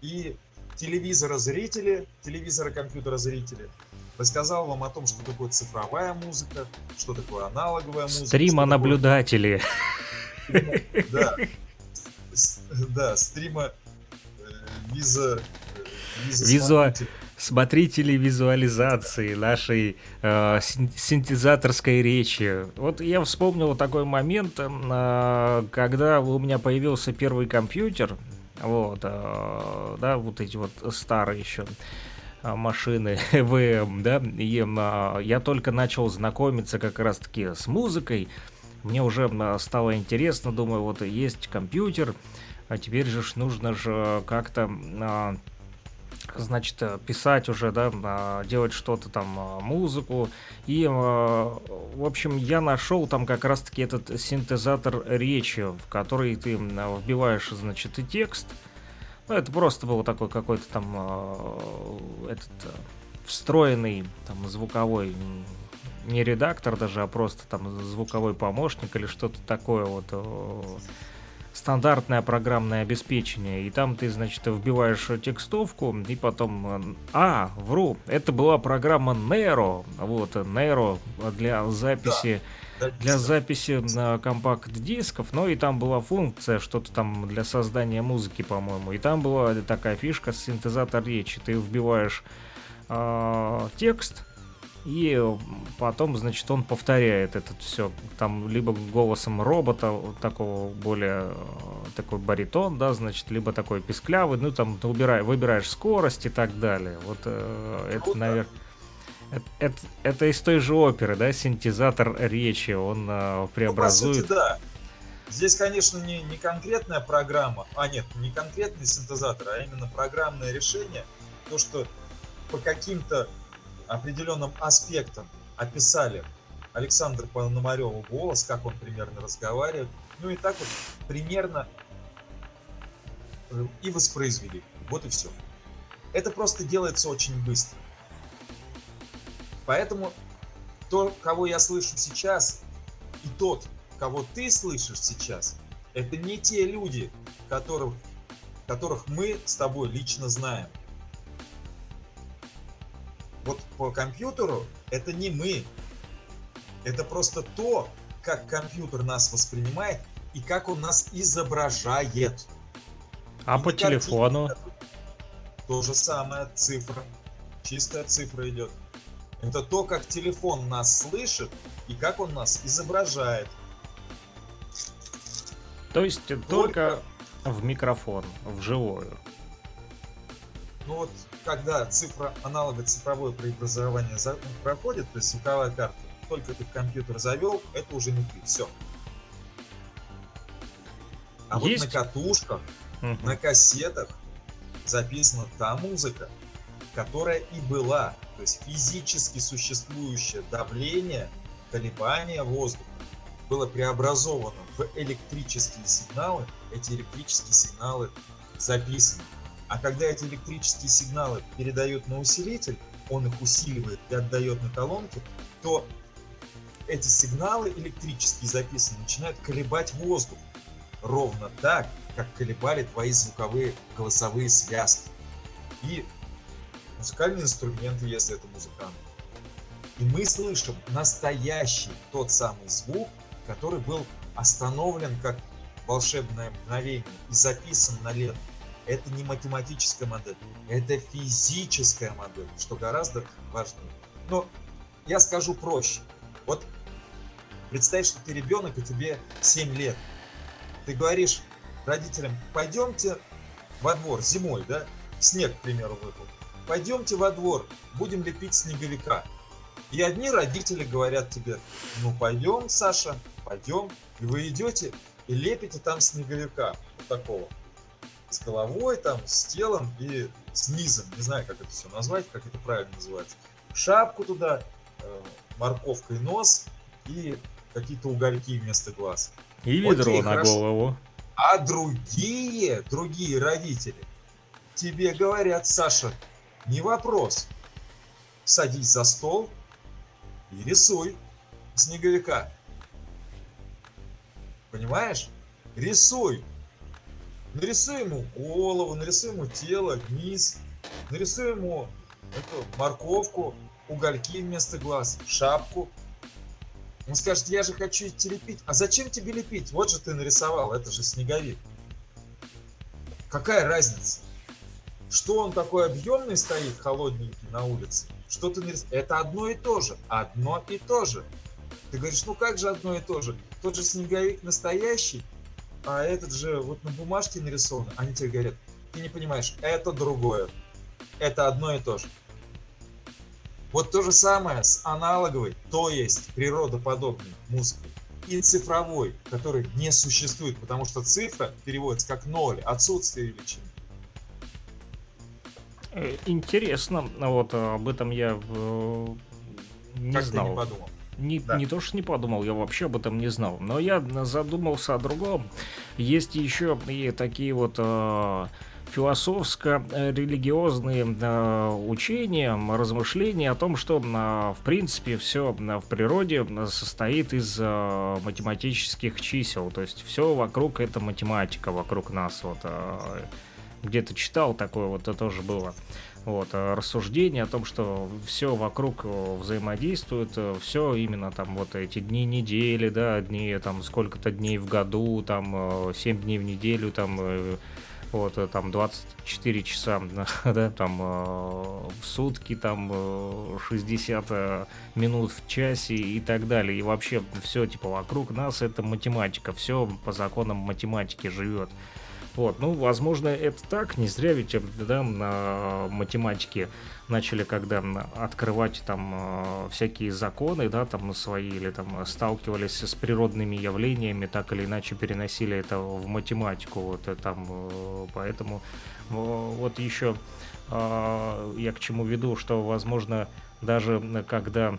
и телевизора-зрители, телевизора-компьютера-зрители, рассказал вам о том, что такое цифровая музыка, что такое аналоговая музыка. Стрима-наблюдатели. Да, да, стрима э, виза... Визуа смотрители визуализации нашей э, синтезаторской речи. Вот я вспомнил такой момент, э, когда у меня появился первый компьютер, вот, э, да, вот эти вот старые еще э, машины ВМ, да, и э, я только начал знакомиться как раз-таки с музыкой, мне уже э, стало интересно, думаю, вот есть компьютер, а теперь же нужно же как-то э, значит, э, писать уже, да, а, делать что-то там, а, музыку. И, а, в общем, я нашел там как раз-таки этот синтезатор речи, в который ты вбиваешь, значит, и текст. Ну, это просто был такой какой-то там этот встроенный там звуковой не редактор даже, а просто там звуковой помощник или что-то такое вот стандартное программное обеспечение. И там ты, значит, вбиваешь текстовку, и потом... А, вру, это была программа Nero. Вот, Nero для записи... Для записи на компакт-дисков, но и там была функция, что-то там для создания музыки, по-моему. И там была такая фишка синтезатор речи. Ты вбиваешь э, текст, и потом, значит, он повторяет это все. Там либо голосом робота, такого более такой баритон, да, значит, либо такой писклявый, ну там ты убирай, выбираешь скорость и так далее. Вот э, это, наверное. Это, это, это из той же оперы, да, синтезатор речи, он э, преобразует. Ну, по сути, да. Здесь, конечно, не, не конкретная программа, а нет, не конкретный синтезатор, а именно программное решение. То, что по каким-то определенным аспектом описали Александр Пономареву голос, как он примерно разговаривает. Ну и так вот примерно э, и воспроизвели. Вот и все. Это просто делается очень быстро. Поэтому то, кого я слышу сейчас, и тот, кого ты слышишь сейчас, это не те люди, которых, которых мы с тобой лично знаем вот по компьютеру это не мы. Это просто то, как компьютер нас воспринимает и как он нас изображает. А и по телефону? То же самое, цифра. Чистая цифра идет. Это то, как телефон нас слышит и как он нас изображает. То есть только, только в микрофон, вживую. Ну вот когда цифра, аналога цифровое преобразование за, проходит, то есть звуковая карта, только ты компьютер завел, это уже не ты, все. А Есть? вот на катушках, угу. на кассетах записана та музыка, которая и была, то есть физически существующее давление, колебания воздуха было преобразовано в электрические сигналы, эти электрические сигналы записаны. А когда эти электрические сигналы передают на усилитель, он их усиливает и отдает на колонки, то эти сигналы электрические записанные начинают колебать воздух. Ровно так, как колебали твои звуковые голосовые связки. И музыкальные инструменты, если это музыкант. И мы слышим настоящий тот самый звук, который был остановлен как волшебное мгновение и записан на ленту это не математическая модель, это физическая модель, что гораздо важнее. Но я скажу проще. Вот представь, что ты ребенок, и тебе 7 лет. Ты говоришь родителям, пойдемте во двор зимой, да, снег, к примеру, выпал. Пойдемте во двор, будем лепить снеговика. И одни родители говорят тебе, ну пойдем, Саша, пойдем. И вы идете и лепите там снеговика, вот такого. С головой, там, с телом и с низом. Не знаю, как это все назвать, как это правильно называется. Шапку туда, э, морковкой нос и какие-то угольки вместо глаз. И ведро Окей, на хорошо. голову. А другие, другие родители тебе говорят, Саша, не вопрос. Садись за стол и рисуй снеговика. Понимаешь? Рисуй. Нарисуй ему голову, нарисуй ему тело, низ, нарисуй ему эту морковку, угольки вместо глаз, шапку. Он скажет, я же хочу идти лепить. А зачем тебе лепить? Вот же ты нарисовал, это же снеговик. Какая разница? Что он такой объемный стоит, холодненький на улице? Что ты нарис... Это одно и то же. Одно и то же. Ты говоришь, ну как же одно и то же? Тот же снеговик настоящий, а этот же вот на бумажке нарисован. Они тебе говорят, ты не понимаешь, это другое. Это одно и то же. Вот то же самое с аналоговой, то есть природоподобной музыкой и цифровой, который не существует, потому что цифра переводится как ноль, отсутствие величины. Э, Интересно, вот э, об этом я э, не как знал. ты не подумал? Не, Да. не то, что не подумал, я вообще об этом не знал. Но я задумался о другом. Есть еще и такие вот э, философско-религиозные э, учения, размышления о том, что, э, в принципе, все в природе состоит из э, математических чисел. То есть все вокруг это математика, вокруг нас. Вот, э, где-то читал такое, вот это тоже было вот, э, рассуждение о том, что все вокруг э, взаимодействует, все именно там вот эти дни недели, да, дни там сколько-то дней в году, там 7 дней в неделю, там э, вот э, там 24 часа, да, там э, в сутки, там э, 60 э, минут в часе и так далее. И вообще все типа вокруг нас это математика, все по законам математики живет. Вот, ну, возможно, это так, не зря ведь, э, да, на математике начали, когда открывать там э, всякие законы, да, там свои, или там сталкивались с природными явлениями, так или иначе переносили это в математику, вот, и там, э, поэтому э, вот еще э, я к чему веду, что, возможно, даже когда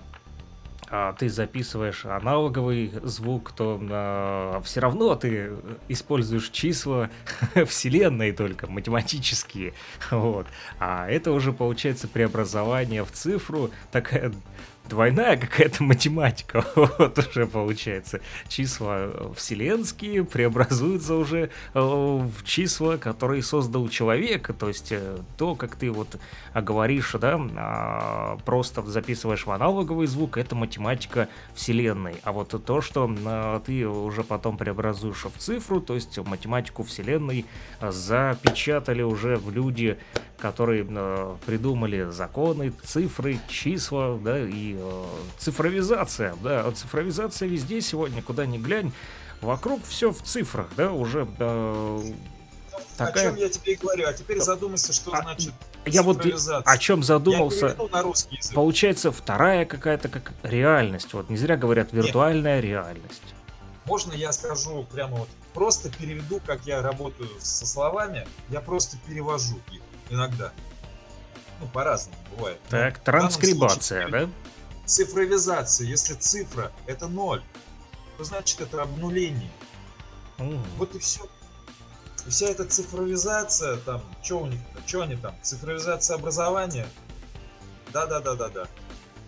а, ты записываешь аналоговый звук, то все равно ты используешь числа вселенной только, математические. Вот. А это уже получается преобразование в цифру, такая двойная какая-то математика. Вот уже получается. Числа вселенские преобразуются уже э, в числа, которые создал человек. То есть э, то, как ты вот говоришь, да, а, просто записываешь в аналоговый звук, это математика вселенной. А вот то, что а, ты уже потом преобразуешь в цифру, то есть математику вселенной а, запечатали уже в люди, которые э, придумали законы, цифры, числа, да, и э, цифровизация, да, цифровизация везде сегодня, куда ни глянь, вокруг все в цифрах, да, уже э, такая... О чем я тебе и говорю. А теперь задумайся, что А, значит Я вот о чем Я задумался. переведу на язык. Получается вторая какая-то как реальность. Вот не зря говорят виртуальная реальность. Можно я скажу прямо вот, просто переведу, как я работаю со словами, я просто перевожу их иногда. Ну, по-разному бывает. Но Так, данном транскрибация, случае да? Цифровизация, если цифра это ноль, то значит это обнуление. М. Вот и все. И вся эта цифровизация, там, что у них, что они там, цифровизация образования, да-да-да-да-да,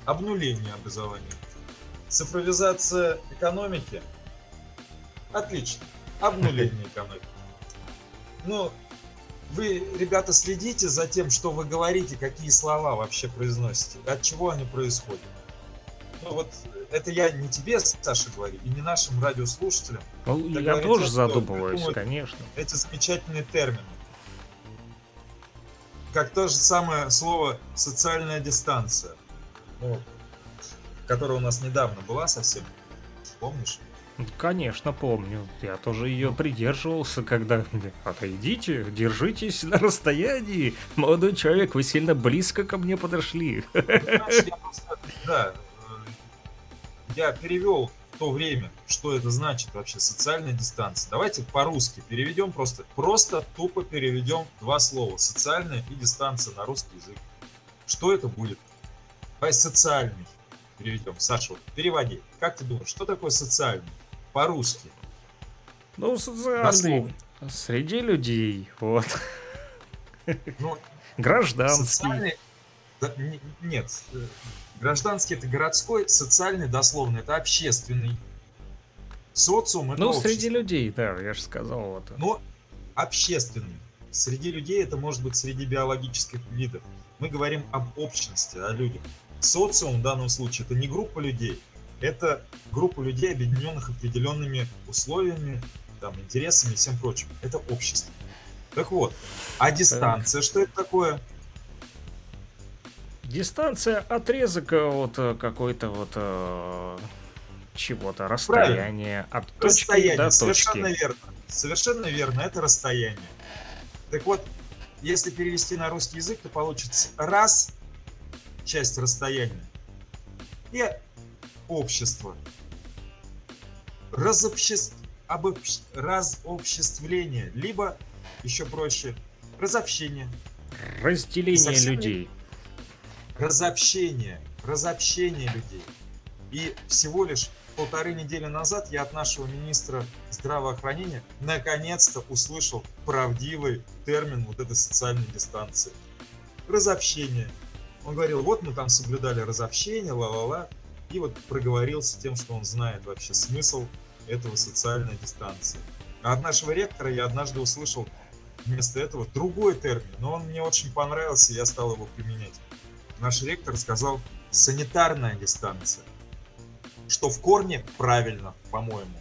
обнуление образования, цифровизация экономики, отлично, обнуление экономики. Ну, вы, ребята, следите за тем, что вы говорите, какие слова вообще произносите, от чего они происходят. Ну вот, это я не тебе, Саша, говорю, и не нашим радиослушателям, Ну, я говорит, тоже что задумываюсь, конечно. эти замечательные термины. как то же самое слово социальная дистанция, ну, которая у нас недавно была совсем, помнишь? Конечно, помню. Я тоже ее придерживался, когда... Отойдите, держитесь на расстоянии. Молодой человек, вы сильно близко ко мне подошли. Да, э, я перевел в то время, что это значит вообще социальная дистанция. Давайте по-русски переведем просто, просто тупо переведем два слова. Социальная и дистанция на русский язык. Что это будет? Давай социальный переведем. Саша, переводи. Как ты думаешь, что такое социальный? По-русски. Ну, социальный. Среди людей, вот. Ну, Гражданский. социальный... да, не- нет, э, гражданский это городской, социальный дословно это общественный. Социум это Ну, общество. среди людей, да, я же сказал это. но общественный. Среди людей это может быть среди биологических видов. Мы говорим об общности, о людях. Социум в данном случае это не группа людей, это группа людей, объединенных определенными условиями, там, интересами и всем прочим. Это общество. Так вот, а дистанция, что это такое? Дистанция, отрезок э, вот э, какой-то вот э, чего-то, расстояние от точки Расстояние, до совершенно точки. верно. Совершенно верно, это расстояние. Так вот, если перевести на русский язык, то получится раз, часть расстояния, и общество. Разобществ... обобщ- Разобществление, либо, еще проще, разобщение. Разделение Совсем людей. разобщение, разобщение людей. И всего лишь полторы недели назад я от нашего министра здравоохранения наконец-то услышал правдивый термин вот этой социальной дистанции. Разобщение. Он говорил, вот мы там соблюдали разобщение, ла-ла-ла, и вот проговорился тем, что он знает вообще смысл этого социальной дистанции. А от нашего ректора я однажды услышал вместо этого другой термин, но он мне очень понравился, и я стал его применять наш ректор сказал санитарная дистанция. Что в корне правильно, по-моему.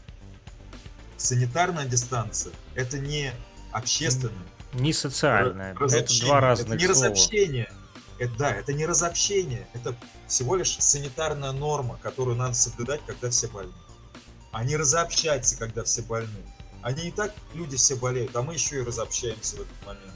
Санитарная дистанция это не общественное. Не социальное. Это два Это разных не слова. разобщение. Это, да, это не разобщение. Это всего лишь санитарная норма, которую надо соблюдать, когда все больны. А не разобщаться, когда все больны. Они и так, люди все болеют, а мы еще и разобщаемся в этот момент.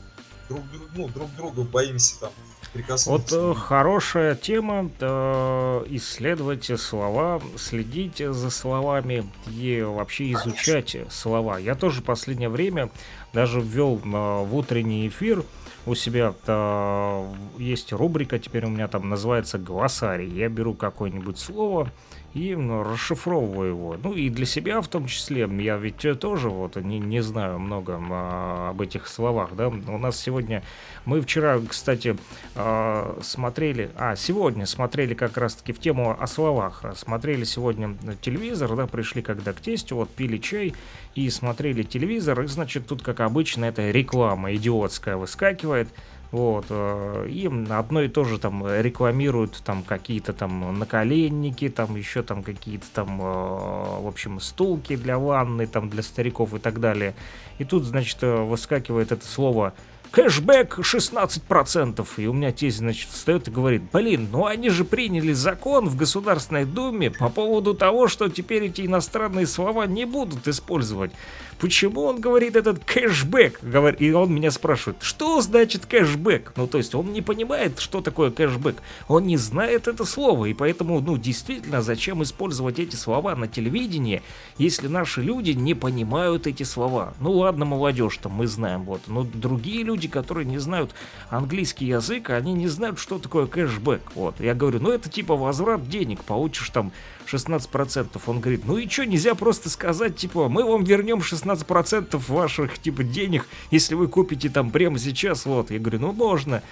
Друг, друг- ну, друг другу боимся там Вот прикоснуться. э, хорошая тема э, исследовать слова, следить за словами и вообще изучать слова. Я тоже последнее время даже ввел э, в утренний эфир у себя э, есть рубрика, теперь у меня там называется «Глоссарий». Я беру какое-нибудь слово и м, расшифровываю его. Ну и для себя в том числе. Я ведь э, тоже вот не, не знаю много а, об этих словах. Да? У нас сегодня... Мы вчера, кстати, а, смотрели... А, сегодня смотрели как раз-таки в тему о словах. Смотрели сегодня телевизор, да, пришли когда к тестю, вот пили чай и смотрели телевизор. И, значит, тут, как обычно, эта реклама идиотская выскакивает. Вот, э, и одно и то же там рекламируют там какие-то там наколенники, там еще там какие-то там, э, в общем, стулки для ванны, там для стариков и так далее. И тут, значит, э, выскакивает это слово кэшбэк 16%. И у меня тесть, значит, встает и говорит, блин, ну они же приняли закон в Государственной Думе по поводу того, что теперь эти иностранные слова не будут использовать. Почему он говорит этот кэшбэк? И он меня спрашивает, что значит кэшбэк? Ну, то есть он не понимает, что такое кэшбэк. Он не знает это слово, и поэтому, ну, действительно, зачем использовать эти слова на телевидении, если наши люди не понимают эти слова? Ну, ладно, молодежь там, мы знаем, вот. Но другие люди, которые не знают английский язык, они не знают, что такое кэшбэк. Вот. Я говорю, ну, это типа возврат денег, получишь там 16%. Он говорит, ну и что, нельзя просто сказать, типа, мы вам вернем 16% ваших, типа, денег, если вы купите там прямо сейчас, вот. Я говорю, ну можно.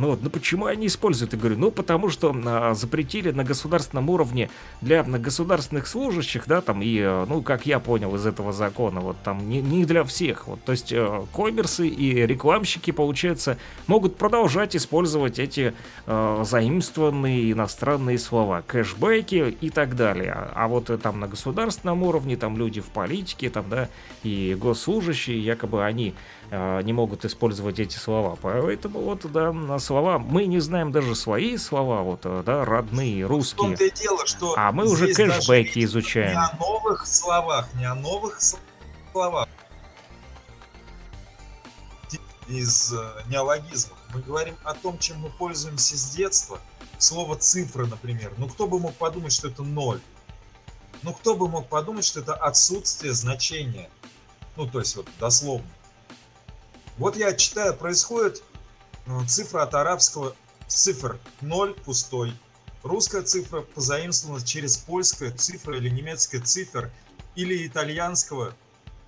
Ну вот, ну почему они используют? Я говорю, ну потому что а, запретили на государственном уровне для на государственных служащих, да, там, и, э, ну, как я понял из этого закона, вот там не, не для всех. Вот, то есть э, коммерсы и рекламщики, получается, могут продолжать использовать эти э, заимствованные иностранные слова, кэшбэки и так далее. А вот э, там на государственном уровне, там люди в политике, там, да, и госслужащие, якобы они э, не могут использовать эти слова. Поэтому вот, да, на слова, мы не знаем даже свои слова, вот, э, да, родные, русские. И дело, что а мы уже кэшбэки изучаем. Не о новых словах, не о новых словах из э, неологизмов. Мы говорим о том, чем мы пользуемся с детства. Слово цифра, например. Ну, кто бы мог подумать, что это ноль? Ну, кто бы мог подумать, что это отсутствие значения? Ну, то есть, вот, дословно. Вот я читаю, происходит э, цифра от арабского цифр 0 пустой. Русская цифра позаимствована через польская цифра или немецкая цифр или итальянского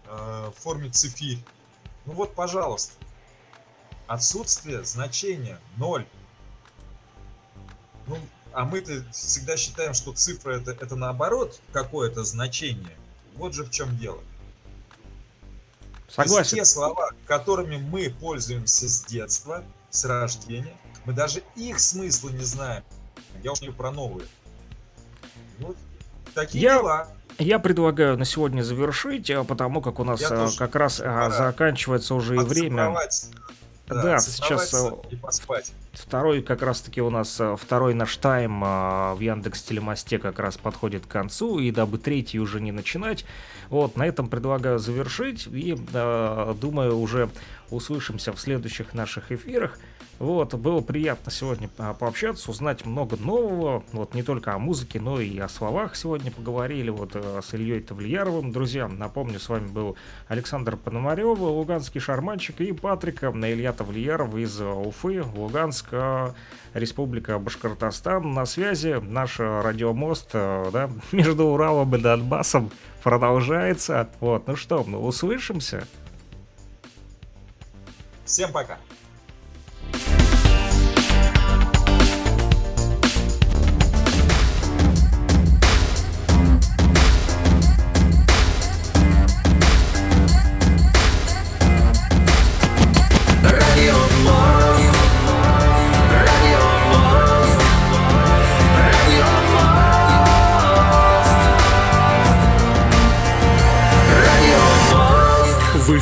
э, в форме цифирь. Ну вот, пожалуйста. Отсутствие значения 0. Ну, а мы-то всегда считаем, что цифра это, это наоборот какое-то значение. Вот же в чем дело. Согласен. Те слова, которыми мы пользуемся с детства, с рождения, мы даже их смысла не знаем. Я уж не про новые. Вот такие я, дела. Я предлагаю на сегодня завершить, а потому как у нас я а, как раз а, заканчивается уже и время. Да, да сейчас э, и поспать. Второй как раз-таки у нас э, второй наш тайм в Яндекс Телемосте как раз подходит к концу, и дабы третий уже не начинать, вот на этом предлагаю завершить и думаю уже услышимся в следующих наших эфирах. Вот, было приятно сегодня пообщаться, узнать много нового, вот не только о музыке, но и о словах сегодня поговорили, вот э, с Ильей Тавлияровым. Друзья, напомню, с вами был Александр Пономарев, луганский шарманщик, и Патрик Илья Тавлияров из Уфы, Луганск, Республика Башкортостан. На связи наш радиомост э, да, между Уралом и Донбассом продолжается. Вот, ну что, мы услышимся. Всем пока.